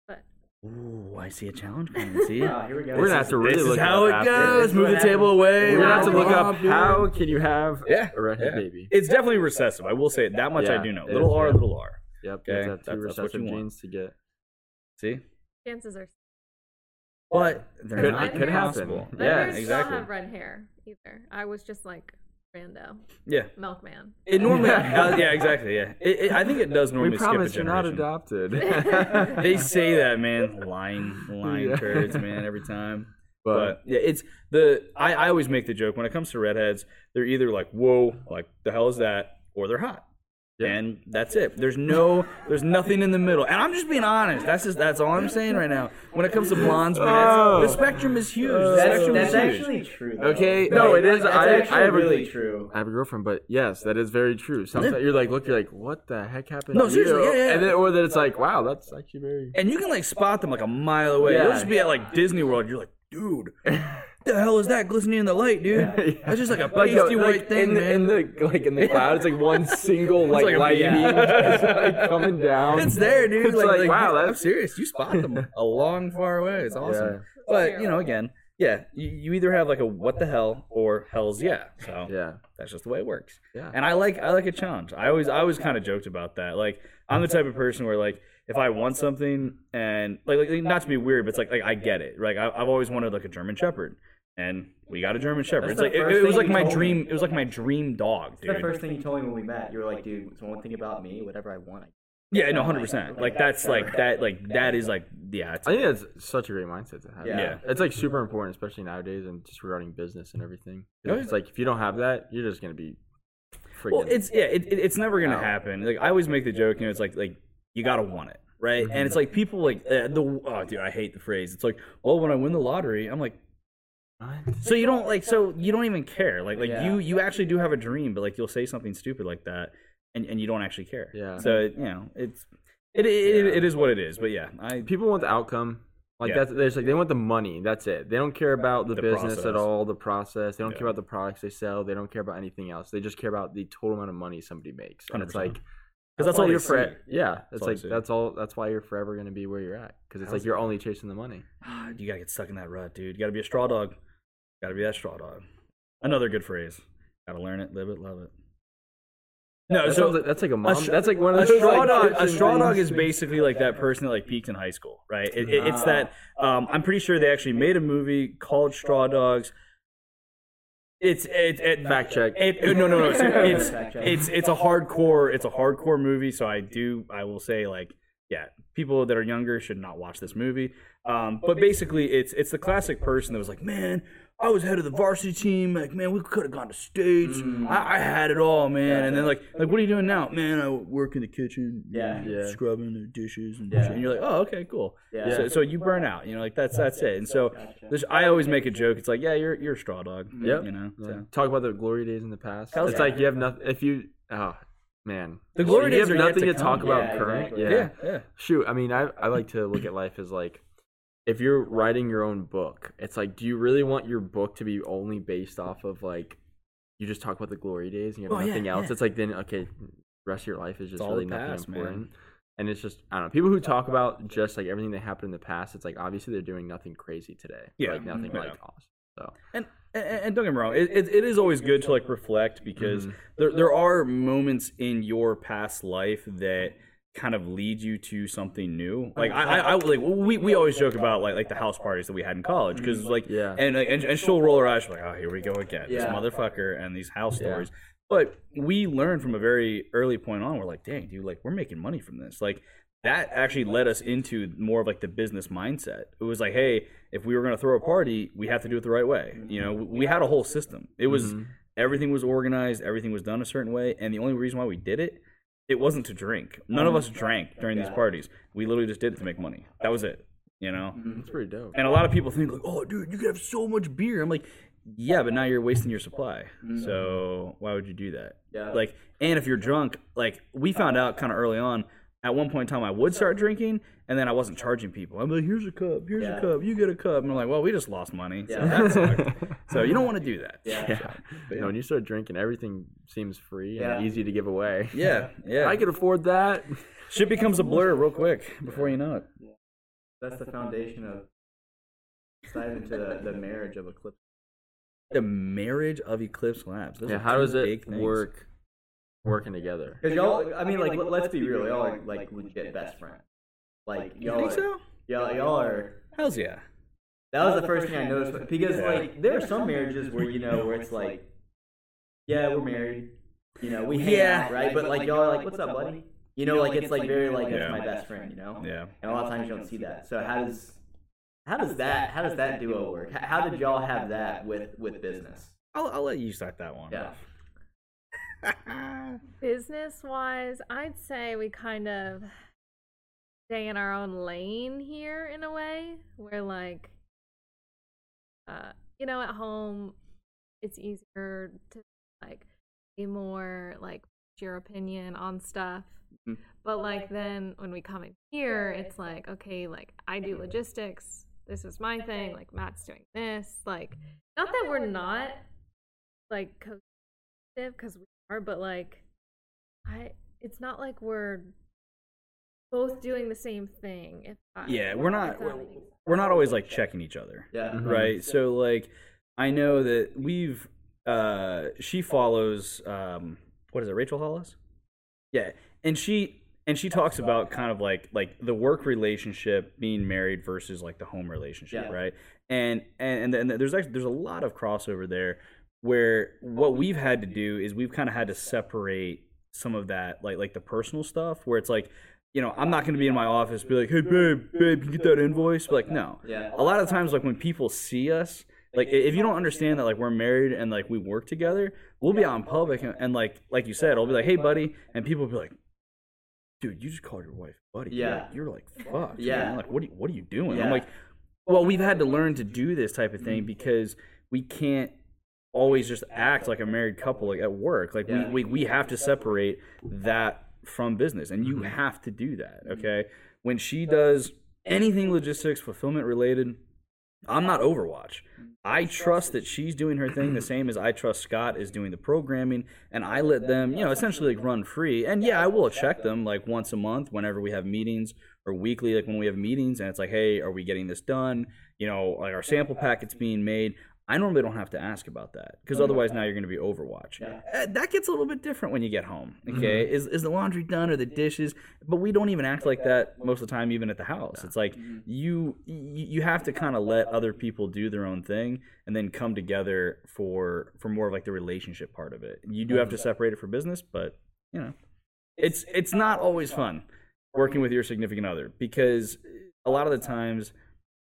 But Ooh, I see a challenge coming. See, Ah, here we go. We're gonna have to really this look is how it up after. goes. This Move the table away. We're gonna have to look up dude. how can you have Yeah, a redhead yeah. baby. It's definitely recessive. I will say it. That much I do know. Little is, R, yeah. little R. Yep, Okay, have have two that's- that's what recessive you want. genes to get. See, Chances are. but they're Could- not it could happen. impossible. My Yeah, exactly. don't have red hair either. I was just like rando Yeah, milkman. it normally. uh, yeah, exactly. Yeah, it, it, I think it does normally We skip a promise you're not adopted. they say that, man. Lying, lying Yeah. turds, man. Every time. but But yeah, it's the I, I always make the joke when it comes to redheads, they're either like, whoa, like the hell is that, or they're hot. Yeah. And that's it. There's no there's nothing in the middle. And I'm just being honest. That's just that's all I'm saying right now. When it comes to blondes, Oh. the spectrum is huge. The That's, spectrum that's is huge. actually true. Though. Okay, No, it is. That's I- I actually have a- really true. I have a girlfriend, but yes, that is very true. Sometimes you're like, look, you're like, what the heck happened? No, seriously, yeah, yeah. And then, or that it's like, wow, that's actually very. and you can like spot them like a mile away. Yeah. You'll just be at like Disney World. You're like, dude, the hell is that glistening in the light, dude? That's just like a Like, pasty like, white thing, in, the, man. in the like in the cloud, it's like one single like, like light beam just like coming down. It's there, dude. It's like, like, like, wow, I'm that's serious. You spot them a long far away. It's awesome. Yeah. But you know, again, yeah, you, you either have like a what the hell or hell's yeah. So yeah, that's just the way it works. Yeah. And I like I like a challenge. I always I always kind of joked about that. Like I'm the type of person where like if I want something and like, like not to be weird, but it's like like I get it. Like I, I've always wanted like a German Shepherd. And we got a German Shepherd. That's It's like the it, first it was thing like you my told me. dream. It was like my dream dog, It's the first thing you told me when we met. You were like, dude, so one thing about me, whatever I want, I Yeah, no, hundred percent. Like that's like that. Like that is like yeah. It's, I think that's such a great mindset to have. Yeah. Yeah. it's like super important, especially nowadays, and just regarding business and everything. 'Cause Oh, It's like if you don't have that, you're just gonna be. Freaking Well, it's yeah, it, it- it's never gonna Out. happen. Like I always make the joke, you know, it's like like you gotta want it, right? And it's like people like uh, the oh dude, I hate the phrase. It's like, well, when I win the lottery, I'm like, so you don't like, so you don't even care. Like like Yeah. you you actually do have a dream, but like you'll say something stupid like that, and and you don't actually care. Yeah. So you know, it's it it, Yeah. it is what it is. But yeah, I people want the outcome. Like Yeah. that's there's like they want the money. That's it. They don't care about the, The business at all, the process. They don't Yeah. care about the products they sell. They don't care about anything else. They just care about the total amount of money somebody makes. And it's 100%. like because that's all you're you're for. for yeah. It's like that's all. That's why you're forever gonna be where you're at because it's like you're only chasing the money. You gotta get stuck in that rut, dude. You gotta be a straw dog. Gotta be that straw dog. Another good phrase. Gotta learn it, live it, love it. No, That so like, that's like a mom. str- that's like one of a those straw like, dog. A straw dog is basically like that person that like peaked in high school, right? It, it, it's Ah. that. Um, I'm pretty sure they actually made a movie called Straw Dogs. It's it, it Fact check. It, no, no, no. It's it's, it's it's a hardcore. It's a hardcore movie. So I do. I will say like yeah, people that are younger should not watch this movie. Um, but basically, it's it's the classic person that was like, man, I was head of the varsity team. Like, man, we could have gone to states. Mm. I, I had it all, man. And then like, like, what are you doing now, man? I work in the kitchen, Yeah. Yeah. scrubbing the dishes and Yeah. And you're like, oh, okay, cool. Yeah. So, so you burn out, you know, like that's that's it. And so Gotcha. there's, I always make a joke. It's like, yeah, you're you're a straw dog. Yep. You know. So. Talk about the glory days in the past. It's like you have nothing. If you oh man, The glory you days have are nothing to to, talk about Yeah, current. exactly. Yeah. Yeah. Yeah. Shoot, I mean, I I like to look at life as like if you're writing your own book, it's like, do you really want your book to be only based off of like you just talk about the glory days and you have Oh, yeah, nothing else? yeah. It's like then okay, rest of your life is just really nothing past, man. important. And it's just I don't know. People who talk about just like everything that happened in the past, it's like obviously they're doing nothing crazy today. Yeah. Like nothing Yeah. like us. So And, and don't get me wrong, it, it, it is always good to like reflect because Mhm. there there are moments in your past life that kind of lead you to something new. Like I, I, I like we, we always joke about like like the house parties that we had in college because like Yeah. and, and and she'll roll her eyes like oh here we go again yeah. this motherfucker and these house Yeah. stories. But we learned from a very early point on. We're like, dang, dude, like we're making money from this. Like that actually led us into more of like the business mindset. It was like, hey, if we were going to throw a party, we have to do it the right way. You know, we had a whole system. It was Mhm. everything was organized, everything was done a certain way, and the only reason why we did it, it wasn't to drink. None of oh us drank during these parties. We literally just did it to make money. That was it. You know. Mm-hmm. it's pretty dope. And a lot of people think like, "Oh, dude, you could have so much beer." I'm like, "Yeah, but now you're wasting your supply. Mm-hmm. So why would you do that?" Yeah. Like, and if you're drunk, like we found out kind of early on. At one point in time, I would start drinking, and then I wasn't charging people. I'm like, "Here's a cup. Here's Yeah. a cup. You get a cup." And I'm like, "Well, we just lost money, so Yeah. that so you don't want to do that. Yeah. Yeah. But No, when you start drinking, everything seems free and Yeah. easy to give away. Yeah, yeah. I could afford that. Shit becomes a blur real quick before you know it. That's the foundation of. Let's dive into the, the marriage of Eclipse. The marriage of Eclipse Labs. Those Yeah, how does it things. work Mm-hmm. working together? Because y'all, I mean, like, let- let's be real, y'all are like legit best friends. Like, You y'all, think are, so? y'all, y'all are. Hell's yeah. That was the first thing I noticed because, like, there are some marriages where you know where it's like, yeah, we're married, you know, we hang Yeah. out, right? But like, y'all are like, what's up, buddy? You know, like it's like very like that's Yeah. my best friend, you know. Yeah. And a lot of times you don't see that. So how does how does that how does that duo work? How did y'all have that with with business? I'll, I'll let you start that one. Yeah. off. Business wise, I'd say we kind of stay in our own lane here in a way. We're like, uh, you know, at home, it's easier to like be more like your opinion on stuff. Mm-hmm. Mhm. But like then when we come in here, it's like, okay, like I do logistics. This is my thing. Like Matt's doing this. Like, not that we're not like cohesive because we are, but like I it's not like we're both doing the same thing. If that, yeah, we're not we're, we're not always like checking each other. Yeah. Mhm. right so like i know that we've uh she follows um what is it rachel hollis yeah and she and she talks about kind of like like the work relationship being married versus like the home relationship Yeah. right and and and then there's actually there's a lot of crossover there where what we've had to do is we've kind of had to separate some of that like like the personal stuff where it's like you know i'm not going to be in my office be like hey babe babe you get that invoice but like no Yeah. a lot of times like when people see us like if you don't understand that like we're married and like we work together we'll be out in public and, and like like you said i'll be like hey buddy and people will be like dude you just called your wife buddy You're- Yeah. you're, like fuck Yeah. man. like what are you, what are you doing Yeah. i'm like well we've had to learn to do this type of thing because we can't always just act like a married couple like at work. Like Yeah. we, we we have to separate that from business and you Mm-hmm. have to do that okay? When she does anything logistics fulfillment related i'm not overwatch. I trust that she's doing her thing the same as i trust scott is doing the programming and i let them you know essentially like run free. And yeah i will check them like once a month whenever we have meetings or weekly like when we have meetings and it's like hey are we getting this done? You know like our sample packets being made I normally don't have to ask about that because otherwise now you're going to be Overwatch. Uh, that gets a little bit different when you get home. Okay, is is the laundry done or the dishes? But we don't even act like that most of the time, even at the house. It's like you you you have to kind of let other people do their own thing and then come together for for more of like the relationship part of it. You do have to separate it for business, but you know, it's it's not always fun working with your significant other because a lot of the times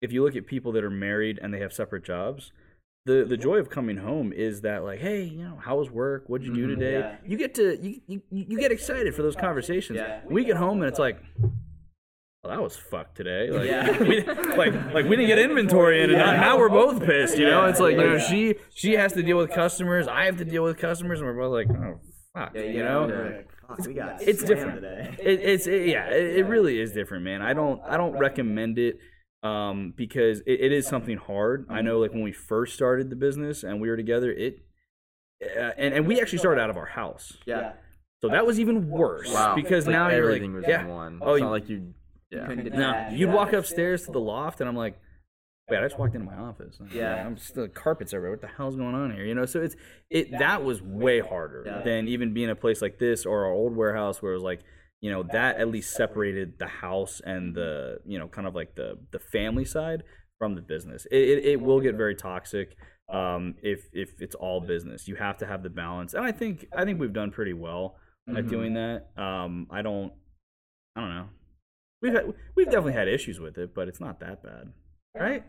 if you look at people that are married and they have separate jobs the the joy of coming home is that like hey you know how was work what'd you do mm-hmm. today yeah. you get to you, you you get excited for those conversations Yeah. we get home and it's like well, that was fucked today. Like, Yeah. we, like, like we didn't get inventory in, and now, now we're both pissed. You know, it's like you know she she has to deal with customers, I have to deal with customers, and we're both like, oh fuck, Yeah, you know. we're Fuck, we got it's different. today. It, it's it, yeah, it, it really is different, man. I don't I don't recommend it um, because it, it is something hard. I know, like when we first started the business and we were together, it uh, and and we actually started out of our house, Yeah. so that was even worse. Wow. because Like, now you're like, everything was yeah, in one. Oh, it's you- not like you. Yeah. Couldn't no, detach, you'd walk upstairs to the loft, and I'm like, wait, I just walked into my office. Yeah. I'm just the carpets everywhere. What the hell's going on here? You know, so it's it that was way harder Yeah. than even being a place like this or our old warehouse where it was like, you know, that at least separated the house and the you know kind of like the the family side from the business. It it, it will get very toxic. Um, if if it's all business, you have to have the balance, and I think I think we've done pretty well at Mhm. doing that. Um, I don't, I don't know. We've had, we've definitely had issues with it, but it's not that bad, right?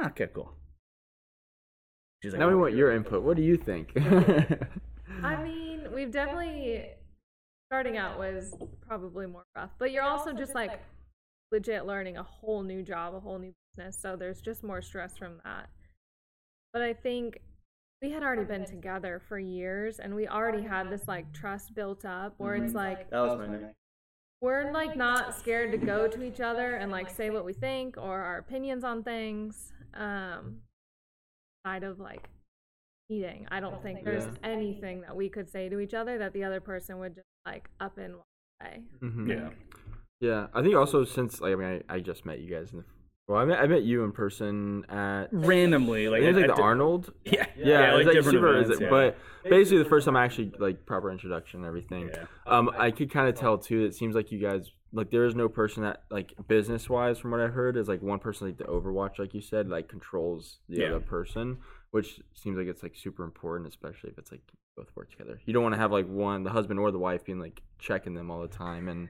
Ah, Okay, cool. She's like, Now we "Oh, want your input. What do you think? I mean, we've definitely starting out was probably more rough, but you're also just like legit learning a whole new job, a whole new business, so there's just more stress from that. But I think we had already been together for years and we already had this like trust built up where it's like That was my next. we're like not scared to go to each other and like say what we think or our opinions on things um side of like eating i don't think there's Yeah. anything that we could say to each other that the other person would just like up and walk away Mhm. Yeah. Yeah, I think also since like I mean I, I just met you guys in the well I met I met you in person at Randomly, like I think it was at- like the at- Arnold. Yeah, Yeah, it was like different super, events, yeah. but basically the first time I actually like proper introduction and everything. Yeah. Um, I could kind of tell too. It seems like you guys like there is no person that like business wise, from what I heard, is like one person like the Overwatch, like you said, like controls the Yeah. other person, which seems like it's like super important, especially if it's like both work together. You don't want to have like one the husband or the wife being like checking them all the time and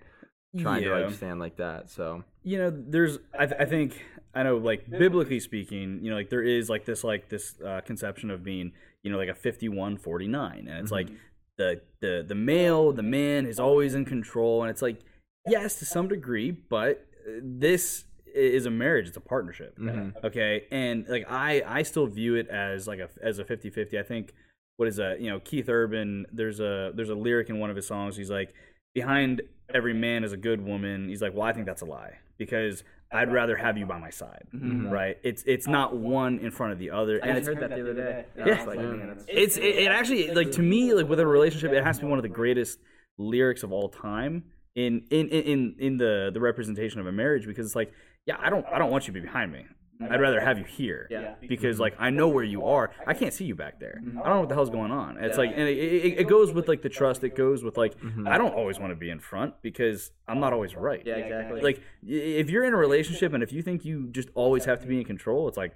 trying to Yeah. like stand like that. So you know there's I, th- I think i know like biblically speaking you know like there is like this like this uh, conception of being you know like a 51 49 and it's like the the the male the man is always in control and it's like yes to some degree but uh, this is a marriage it's a partnership. Mm-hmm. Okay and like i i still view it as like a as a 50 50 i think what is that you know keith urban there's a there's a lyric in one of his songs he's like behind every man is a good woman. He's like well i think that's a lie because i'd rather have you by my side. Mm-hmm. Right? It's it's not one in front of the other I and just heard that the other day. and I Yeah. like, man, it's it, it actually like to me like with a relationship it has to be one of the greatest lyrics of all time in in in in, in the the representation of a marriage because it's like yeah i don't i don't want you to be behind me i'd rather have you here Yeah. because like i know where you are i can't see you back there i don't know what the hell's going on it's Yeah. like and it, it, it goes with like the trust it goes with like i don't always want to be in front because i'm not always right yeah, exactly. like if you're in a relationship and if you think you just always have to be in control it's like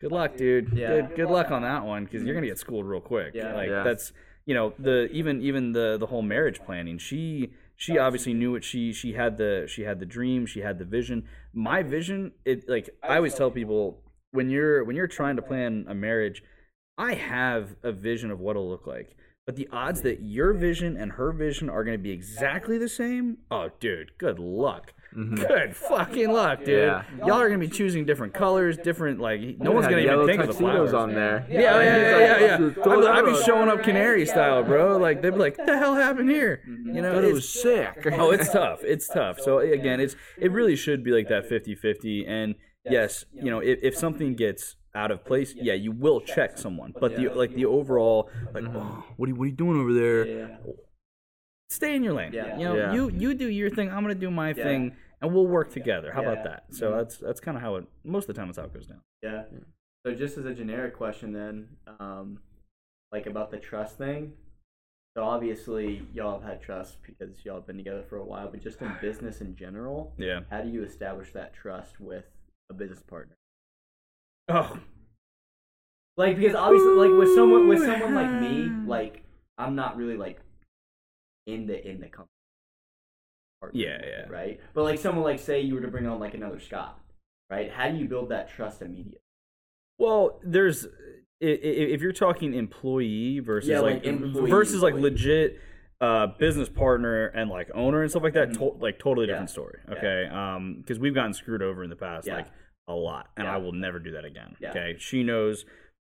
good luck dude Yeah. good good luck on that one because you're gonna get schooled real quick Yeah. like Yeah. that's you know the even even the the whole marriage planning she she obviously knew what she she had the she had the dream she had the vision. My vision it like i always tell people when you're when you're trying to plan a marriage i have a vision of what it'll look like but the odds that your vision and her vision are going to be exactly the same oh dude good luck Mm-hmm. good fucking luck dude Yeah. y'all are to be choosing different colors different like no one's to even think of the flowers on there. yeah, yeah, yeah, yeah. yeah. Throw I'd, I'd be showing up canary style, bro. Like they'd be like, "What the hell happened here?" Mm-hmm. You know, it was sick. oh, it's tough. It's tough. So again, it's it really should be like that 50-50. And yes, you know, if, if something gets out of place, yeah, you will check someone. But the like the overall, like, mm-hmm. oh, what are you, what are you doing over there? Yeah. Stay in your lane. Yeah. You know, Yeah. you you do your thing. I'm gonna do my thing, and we'll work together. How Yeah. about that? So that's that's kind of how it. Most of the time, that's how it goes down. Yeah. So just as a generic question then, um, like about the trust thing. So obviously y'all have had trust because y'all have been together for a while, but just in business in general, Yeah. how do you establish that trust with a business partner? Oh. Like because obviously like with someone with someone like me, like I'm not really like in the in the company. Yeah, yeah. Right? But like someone like say you were to bring on like another Scott, right? How do you build that trust immediately? Well, there's if you're talking employee versus Yeah, like, like employee, versus like legit uh, business partner and like owner and stuff like that, to- like totally Yeah. different story. Yeah. Okay, um, because we've gotten screwed over in the past, Yeah. like a lot, and Yeah. I will never do that again. Yeah. Okay, she knows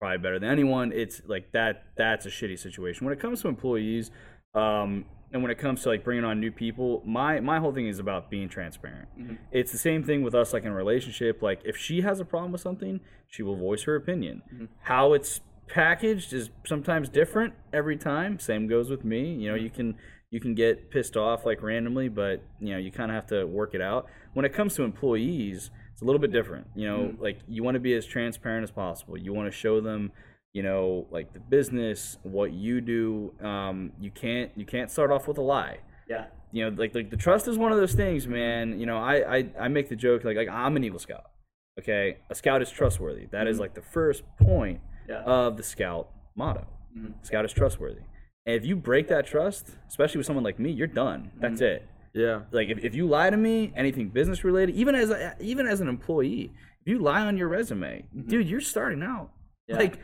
probably better than anyone. It's like that. That's a shitty situation when it comes to employees. Um, and when it comes to like bringing on new people, my my whole thing is about being transparent. Mm-hmm. It's the same thing with us, like in a relationship. Like if she has a problem with something, she will voice her opinion. Mm-hmm. How it's packaged is sometimes different every time. Same goes with me. You Mm-hmm. know, you can you can get pissed off like randomly, but you know you kind of have to work it out. When it comes to employees, it's a little bit different. You know, Mm-hmm. like you want to be as transparent as possible. You want to show them you know like the business what you do um, you can't you can't start off with a lie. Yeah. you know like like the trust is one of those things man. You know i i, I make the joke like like i'm an eagle scout okay? A scout is trustworthy. That is mm-hmm. like the first point Yeah. of the scout motto. Mm-hmm. Scout is trustworthy. And if you break that trust especially with someone like me you're done. That's mm-hmm. it. Yeah. like if, if you lie to me anything business related even as a, even as an employee if you lie on your resume dude you're starting out. Yeah. like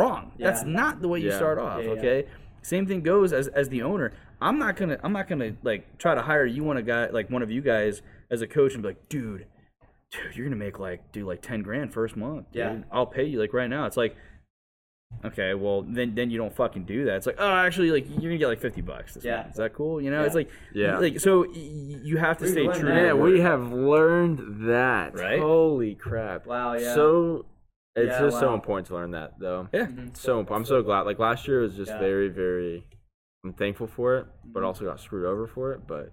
wrong that's not the way you Yeah. start off Yeah, yeah. okay same thing goes as as the owner i'm not gonna i'm not gonna like try to hire you one a guy like one of you guys as a coach and be like dude dude you're gonna make like do like 10 grand first month dude. Yeah. i'll pay you like right now it's like okay well then then you don't fucking do that it's like oh actually like you're gonna get like 50 bucks this Yeah. month. is that cool you know Yeah. it's like Yeah. like so y- you have to We've stay true Yeah, we have learned that. Right? Holy crap. Wow, yeah. So it's Yeah, just so important to learn that though. yeah It's so important. I'm so glad. Like last year was just Yeah. very, very. I'm thankful for it, but also got screwed over for it. But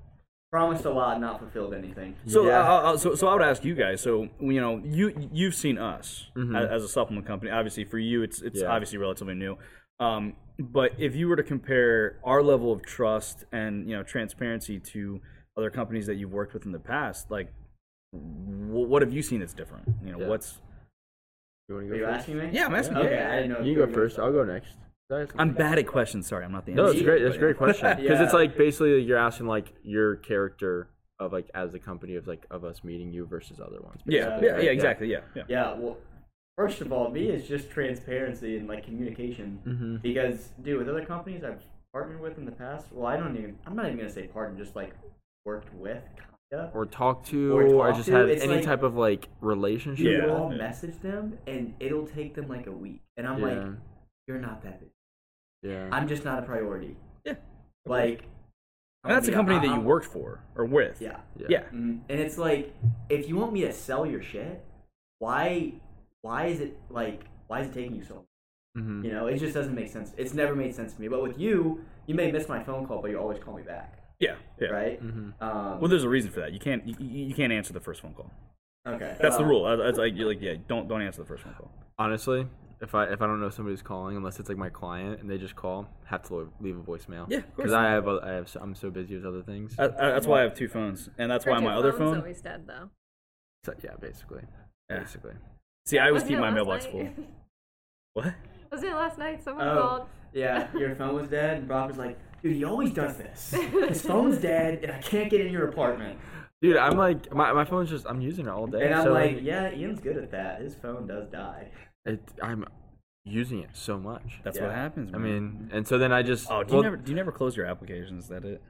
promised a lot, not fulfilled anything. So, Yeah. uh, uh, so, so I would ask you guys. So, you know, you you've seen us Mhm. as, as a supplement company. Obviously, for you, it's it's Yeah. obviously relatively new. Um, but if you were to compare our level of trust and you know transparency to other companies that you've worked with in the past, like, wh- what have you seen that's different? You know, Yeah. what's You want to Are go you first? asking me? yeah, I'm asking. Okay, Yeah. I didn't know. if You were go gonna first. I'll go next. I'm bad at questions. Sorry, I'm not the No, answer. it's great. That's a great question because it's like basically you're asking like your character of like as the company of like of us meeting you versus other ones. Yeah, basically, yeah, right? yeah, exactly. Yeah, yeah. Yeah, well, first of all, me is just transparency and like communication. Mhm. Because, dude, with other companies I've partnered with in the past, well, I don't even, I'm not even gonna say partner, just like worked with, kinda. Or talk to, Or or, just to, have it's any like- type of like relationship. You Yeah. all message them, and it'll take them like a week, and I'm Yeah. like, you're not that big. Yeah. I'm just not a priority. Yeah. Like, And that's a yeah, company that you worked for or with. Yeah. yeah. Yeah. Mhm. And it's like, if you want me to sell your shit, why, why is it like, why is it taking you so long? Mhm. You know, it just doesn't make sense. It's never made sense to me. But with you, you may miss my phone call, but you always call me back, Yeah. Yeah. right? Mhm. Um, Well, there's a reason for that. You can't you, you you can't answer the first phone call. okay. That's the rule. That's like you're like yeah, don't don't answer the first phone call. Honestly, if I if I don't know somebody's calling, unless it's like my client and they just call, have to leave a voicemail. Yeah, of course. Because I have a- I have so- I'm so busy with other things. Uh, uh, that's why I have two phones, and that's why Aren't my other phone's phone. always dead though. So, yeah, basically. Yeah. Basically. See, I always Wasn't keep my mailbox night? full. What? Wasn't it last night? Someone Oh, called. yeah, your phone was dead, and Brock was like, dude, he always does this. His phone's dead, and I can't get in your apartment. Dude, I'm like my, my phone's just I'm using it all day. And I'm so like, yeah, Ian's good at that. His phone does die. it, I'm using it so much. That's Yeah. what happens. I mean, and so then I just oh, do well, you never do you never close your applications? Is that it?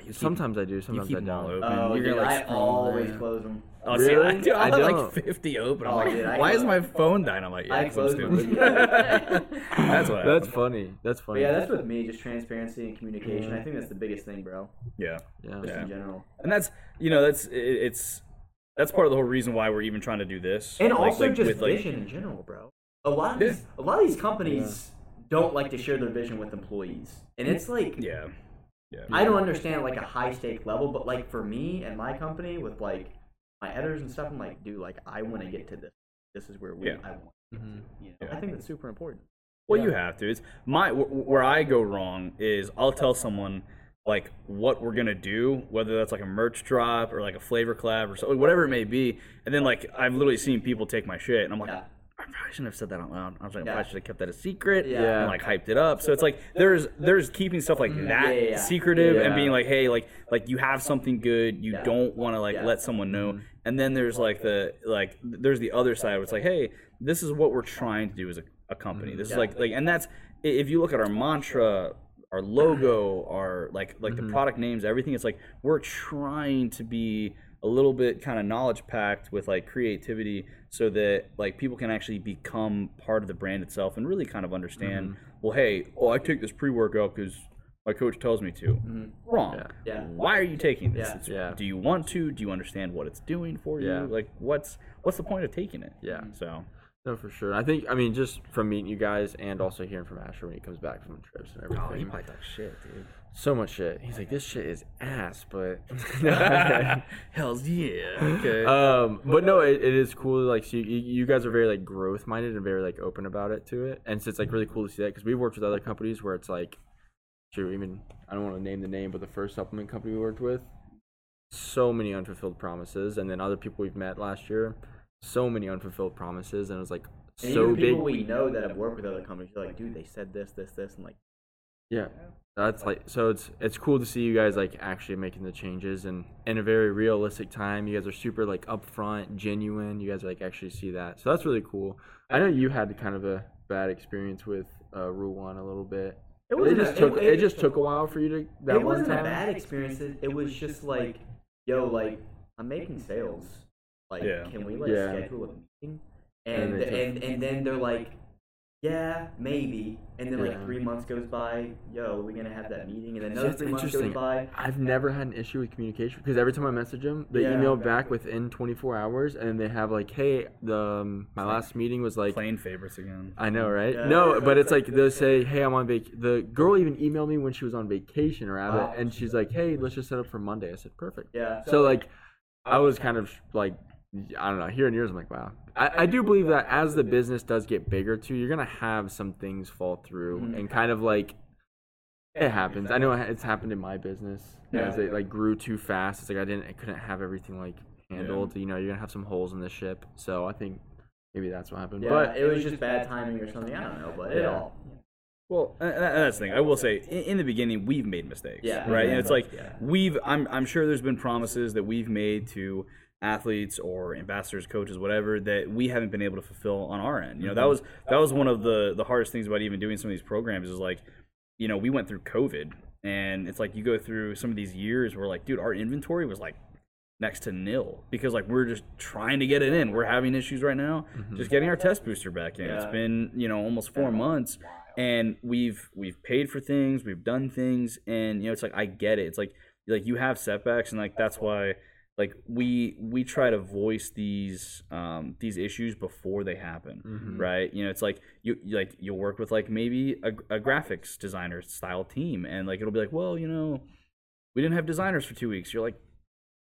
You keep- sometimes I do, you sometimes keep I them all don't. open. Oh, You're dude, gonna, like, I scroll always there. close them. Oh, see, I, Really? do, I, I have like don't. 50 open. I'm Oh, like, dude, I why is close- my phone dying? I'm like, yeah, I 'cause I'm close stupid. them. that's what That's happened. funny. That's But funny. yeah, that's with me, just transparency and communication. Yeah. I think that's the biggest thing, bro. Yeah. yeah. Just Yeah. in general. and that's you know that's it, it's that's part of the whole reason why we're even trying to do this And Like- also like, just with, like- vision in general, bro. A lot of Yeah. these, a lot of these companies don't like to share their vision with employees, and it's like yeah yeah I don't understand like a high stake level, but like for me and my company with like my editors and stuff, I'm like, dude, like I want to get to this. This is where we Yeah. I want. Mhm. You know? Yeah. I think that's super important. well you have to it's my where i go wrong is i'll tell someone like what we're gonna do whether that's like a merch drop or like a flavor collab or something whatever it may be and then like i've literally seen people take my shit and i'm like Yeah. I probably shouldn't have said that out loud. I was like, I Yeah. probably should have kept that a secret Yeah. and like hyped it up. So it's like there's there's keeping stuff like mm-hmm. that Yeah, yeah, secretive and being like, hey, like like you have something good, you don't want to like let someone know. Mm-hmm. And then there's like the like there's the other side where it's like, hey, this is what we're trying to do as a, a company. Mm-hmm. This is like like and that's if you look at our mantra, our logo, our like like the product names, everything. It's like we're trying to be a little bit kind of knowledge packed with like creativity so that like people can actually become part of the brand itself and really kind of understand mm-hmm. well hey oh i take this pre-workout because my coach tells me to mm-hmm. wrong Yeah. Yeah. why are you taking this Yeah. Yeah. do you want to do you understand what it's doing for Yeah. you like what's what's the point of taking it Yeah. so No, for sure. I think I mean just from meeting you guys and also hearing from Asher when he comes back from trips and everything. oh he probably talks shit dude so much shit. He's like, this shit is ass, but Hell's yeah. Okay. um, but no, it, it is cool. Like, so you, you guys are very like growth minded and very like open about it to it, and so it's like really cool to see that because we've worked with other companies where it's like, sure, even I don't want to name the name, but the first supplement company we worked with, so many unfulfilled promises, and then other people we've met last year, so many unfulfilled promises, and it was like And so even big. people we know that have worked with other companies, you're like, dude, they said this, this, this, and like, Yeah, that's like so. It's it's cool to see you guys like actually making the changes and in a very realistic time. You guys are super like upfront, genuine. You guys like actually see that, so that's really cool. I know you had kind of a bad experience with uh, Rule One a little bit. It It, just a- took it- it, it- just took a while for you to that it wasn't a bad experience. It was just like, yo, like I'm making sales. Like, Yeah. can we like Yeah. schedule a meeting? And And they and and then they're like, yeah, maybe. And then Yeah. like three months goes by, yo, are we're gonna have that meeting, and then another That's three months goes interesting. by. I've never had an issue with communication because every time I message them, they Yeah. email back within 24 hours, and they have like, "Hey, the um, my last meeting was like." Playing favorites again. I know, right? Yeah. No, but it's like they'll say, "Hey, I'm on vac." The girl even emailed me when she was on vacation, or Abbott, Wow. and she's like, "Hey, let's just set up for Monday." I said, "Perfect." Yeah. So like, I was kind of like, I don't know. Hearing yours, I'm like, wow. I, I do believe that as the business does get bigger too, you're gonna have some things fall through Mhm. and kind of like. It happens. I know it's happened in my business Yeah. as it like grew too fast. It's like I didn't, I couldn't have everything like handled. You know, you're gonna have some holes in the ship. So I think maybe that's what happened. Yeah, but it was just bad timing or something. I don't know, but it all. Well, and and that's the thing. I will say, in, in the beginning, we've made mistakes. Yeah. Right. Yeah. And it's like Yeah. we've. I'm. I'm sure there's been promises that we've made to athletes or ambassadors, coaches, whatever, that we haven't been able to fulfill on our end. You know, that was that was one of the the hardest things about even doing some of these programs is like, you know, we went through COVID, and it's like you go through some of these years where like, dude, our inventory was like next to nil because like we're just trying to get it in. We're having issues right now, just getting our test booster back in. It's been you know almost four months, and we've we've paid for things, we've done things, and you know it's like I get it. It's like like you have setbacks, and like that's why like we we try to voice these um these issues before they happen Mm-hmm. right you know it's like you like you'll work with like maybe a, a graphics designer style team and like it'll be like well you know we didn't have designers for two weeks you're like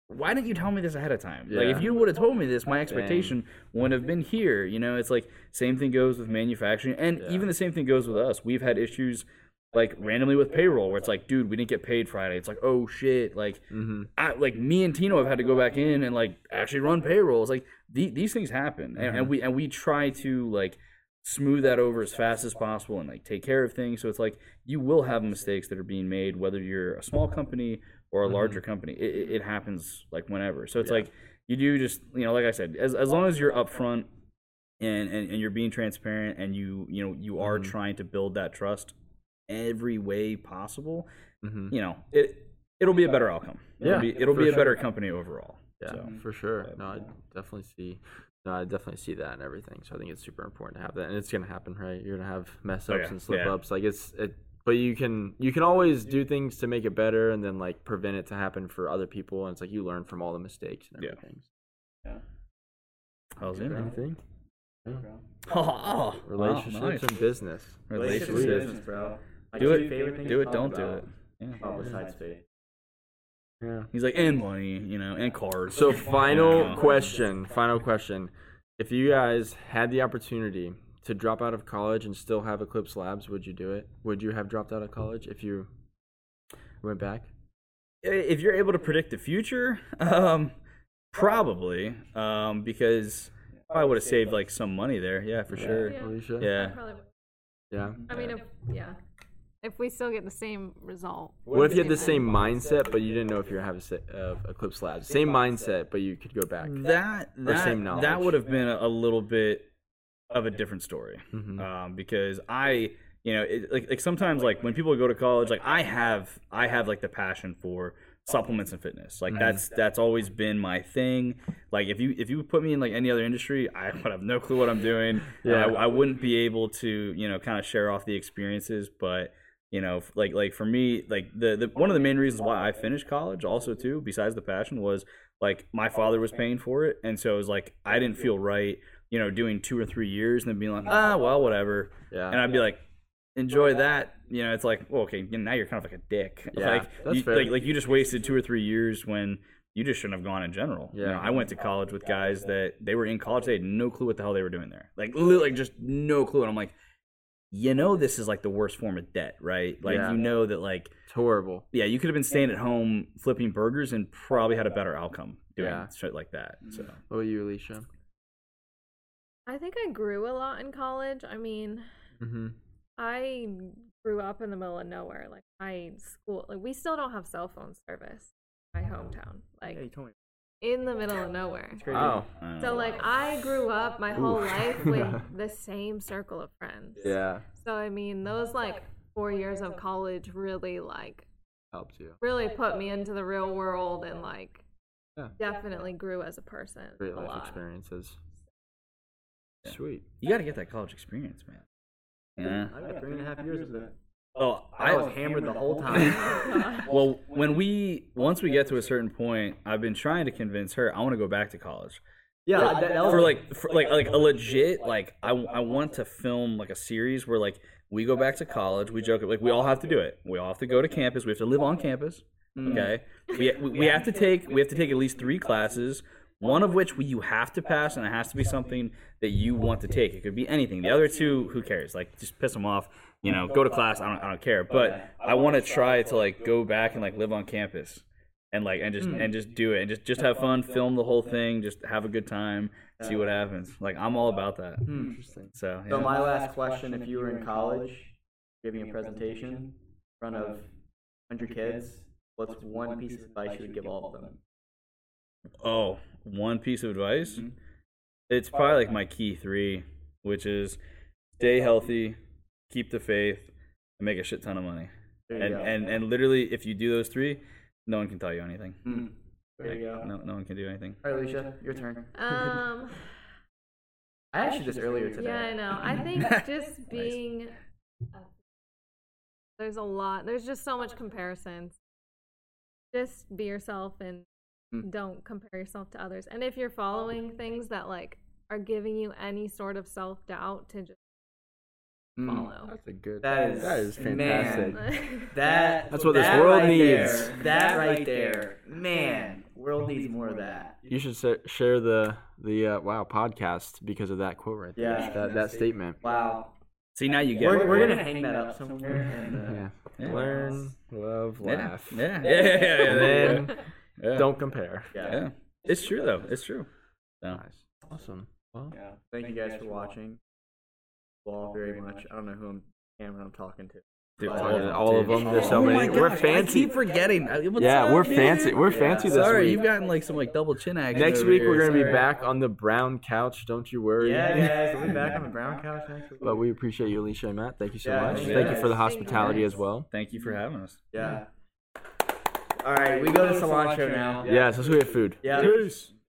why didn't you tell me this ahead of time? Like if you would have told me this, my expectation wouldn't have been here. You know, it's like same thing goes with manufacturing, and Yeah. even the same thing goes with us. We've had issues like randomly with payroll where it's like, dude, we didn't get paid Friday. It's like, oh shit, like Mm-hmm. I, like me and Tino have had to go back in and like actually run payroll. It's like the, these things happen, and, and we and we try to like smooth that over as fast as possible and like take care of things. So it's like you will have mistakes that are being made, whether you're a small company or a larger company. It, it, happens like whenever. So it's Yeah. like you do just you know, like I said, as as long as you're upfront and, and, and you're being transparent and you you know you are Mhm. trying to build that trust every way possible, hmm you know it it'll be a better outcome. It'll Yeah, be, it'll for be a sure. better company overall. Yeah, So, for sure. No, I definitely see. No, I definitely see that and everything. So I think it's super important to have that, and it's gonna happen, right? You're gonna have mess Oh, ups yeah, and slip yeah. ups. Like it's it, but you can you can always do things to make it better, and then like prevent it to happen for other people. And it's like you learn from all the mistakes and everything. Yeah. everything. how's it? Anything? Oh, oh, Relationships wow, nice. and business. Relationships, Relationships. business, bro. My Do it, favorite do it, don't do it. Yeah. Oh, besides faith. Yeah. He's like, and money, you know, and cars. So final Yeah. question. Final question. If you guys had the opportunity to drop out of college and still have Eclipse Labs, would you do it? Would you have dropped out of college if you went back? if you're able to predict the future, um, probably, um, because I would have saved like some money there. Yeah, for sure. Yeah. Alicia? Yeah. Probably. Yeah. I mean, if yeah, if we still get the same result. What if you had the Same same mindset, but you didn't know if you were having uh, Eclipse Labs? Same mindset, but you could go back. That that same that would have been a, a little bit of a different story, Mhm. um, because I, you know, it, like like sometimes like when people go to college, like I have I have like the passion for supplements and fitness. Like that's that's always been my thing. Like if you if you put me in like any other industry, I would have no clue what I'm doing. Yeah. yeah, I, I wouldn't be able to you know kind of share off the experiences, but you know like like for me like the, the one of the main reasons why i finished college also too besides the passion was like my father was paying for it and so it was like i didn't feel right you know doing two or three years and then being like ah well whatever Yeah. and i'd be like enjoy that you know it's like well okay now you're kind of like a dick Yeah, like that's you, fair. like like you just wasted two or three years when you just shouldn't have gone in general. You Yeah. know, I went to college with guys that they were in college, they had no clue what the hell they were doing there. Like like just no clue. And I'm like, you know this is like the worst form of debt, right? Like Yeah. you know that like It's horrible. yeah, you could have been staying at home flipping burgers and probably had a better outcome doing Yeah. shit like that. So What about you, Alicia? I think I grew a lot in college. I mean, Mm-hmm. I grew up in the middle of nowhere. Like my school, like we still don't have cell phone service. in My hometown, like Yeah, you told me. In the middle of nowhere. Oh. So oh. like I grew up my whole Oof. life with the same circle of friends. Yeah. So I mean, those like four years of college really like Helped you. really put me into the real world and like Yeah. definitely grew as a person. Great a life lot. experiences. Sweet. you got to get that college experience, man. Yeah. I got three and a half years of it. Oh, I was hammered the whole time. well, when we once we get to a certain point, I've been trying to convince her I want to go back to college. yeah, that, that for like for like like a legit like I, I want to film like a series where like we go back to college we joke like we all have to do it. We all have to go to campus. We have to live on campus okay? We, we, we have to take we have to take at least three classes one of which you have to pass and it has to be something that you want to take. It could be anything. The other two who cares? Like just piss them off you know go to class I don't, I don't care. But I want to try to like go back and like live on campus and like and just and just do it and just just have fun film the whole thing just have a good time see what happens. Like i'm all about that. Hmm. Interesting. so So my last question: If you were in college, giving a presentation in front of 100 kids, what's one piece of advice you would give all of them? oh one piece of advice Mhm. it's probably like my key three which is stay healthy keep the faith and make a shit ton of money and go. and and literally if you do those three no one can tell you anything Mm. There you go. no, no one can do anything All right, Alicia, your turn. Um, I asked you this earlier today. yeah, I know. I think just being. There's a lot. There's just so much comparisons. Just be yourself and. Don't compare yourself to others. And if you're following things that like are giving you any sort of self doubt, to just Mm. follow. That's a good. That is that is man. fantastic. That That's what this world right needs. there, that right there, man. World needs more of that. You should sa- share the the uh, wow podcast because of that quote right there. Yeah. that that statement. Wow. see now you get We're, it. we're gonna hang that up somewhere. And, uh, Yeah. Yeah. Learn, love, yeah. laugh. Yeah. Yeah. Yeah. yeah, yeah, And there you then go. yeah. don't compare. yeah. yeah it's true though it's true so. Nice. Awesome. Well, Yeah. Thank you guys for watching. All very much. I don't know who I'm camera I'm talking to. Dude, All all, of of them, them, all of them. There's so Oh many. my We're fancy. I keep forgetting. Uh, what's yeah, up, we're dude? fancy. We're fancy this Sorry, week. you've gotten like some like double chin action. Next week here. we're gonna be back on the brown couch. Don't you worry. Yeah, guys. We'll be back on the brown couch next week. But we appreciate you, Alicia and Matt. Thank you so Yeah, much. thank Thank you you for the guys. Thank you hospitality as well. Thank you for having us. Yeah. All right, we go to cilantro now. Yes, let's go get food. Yeah. Peace.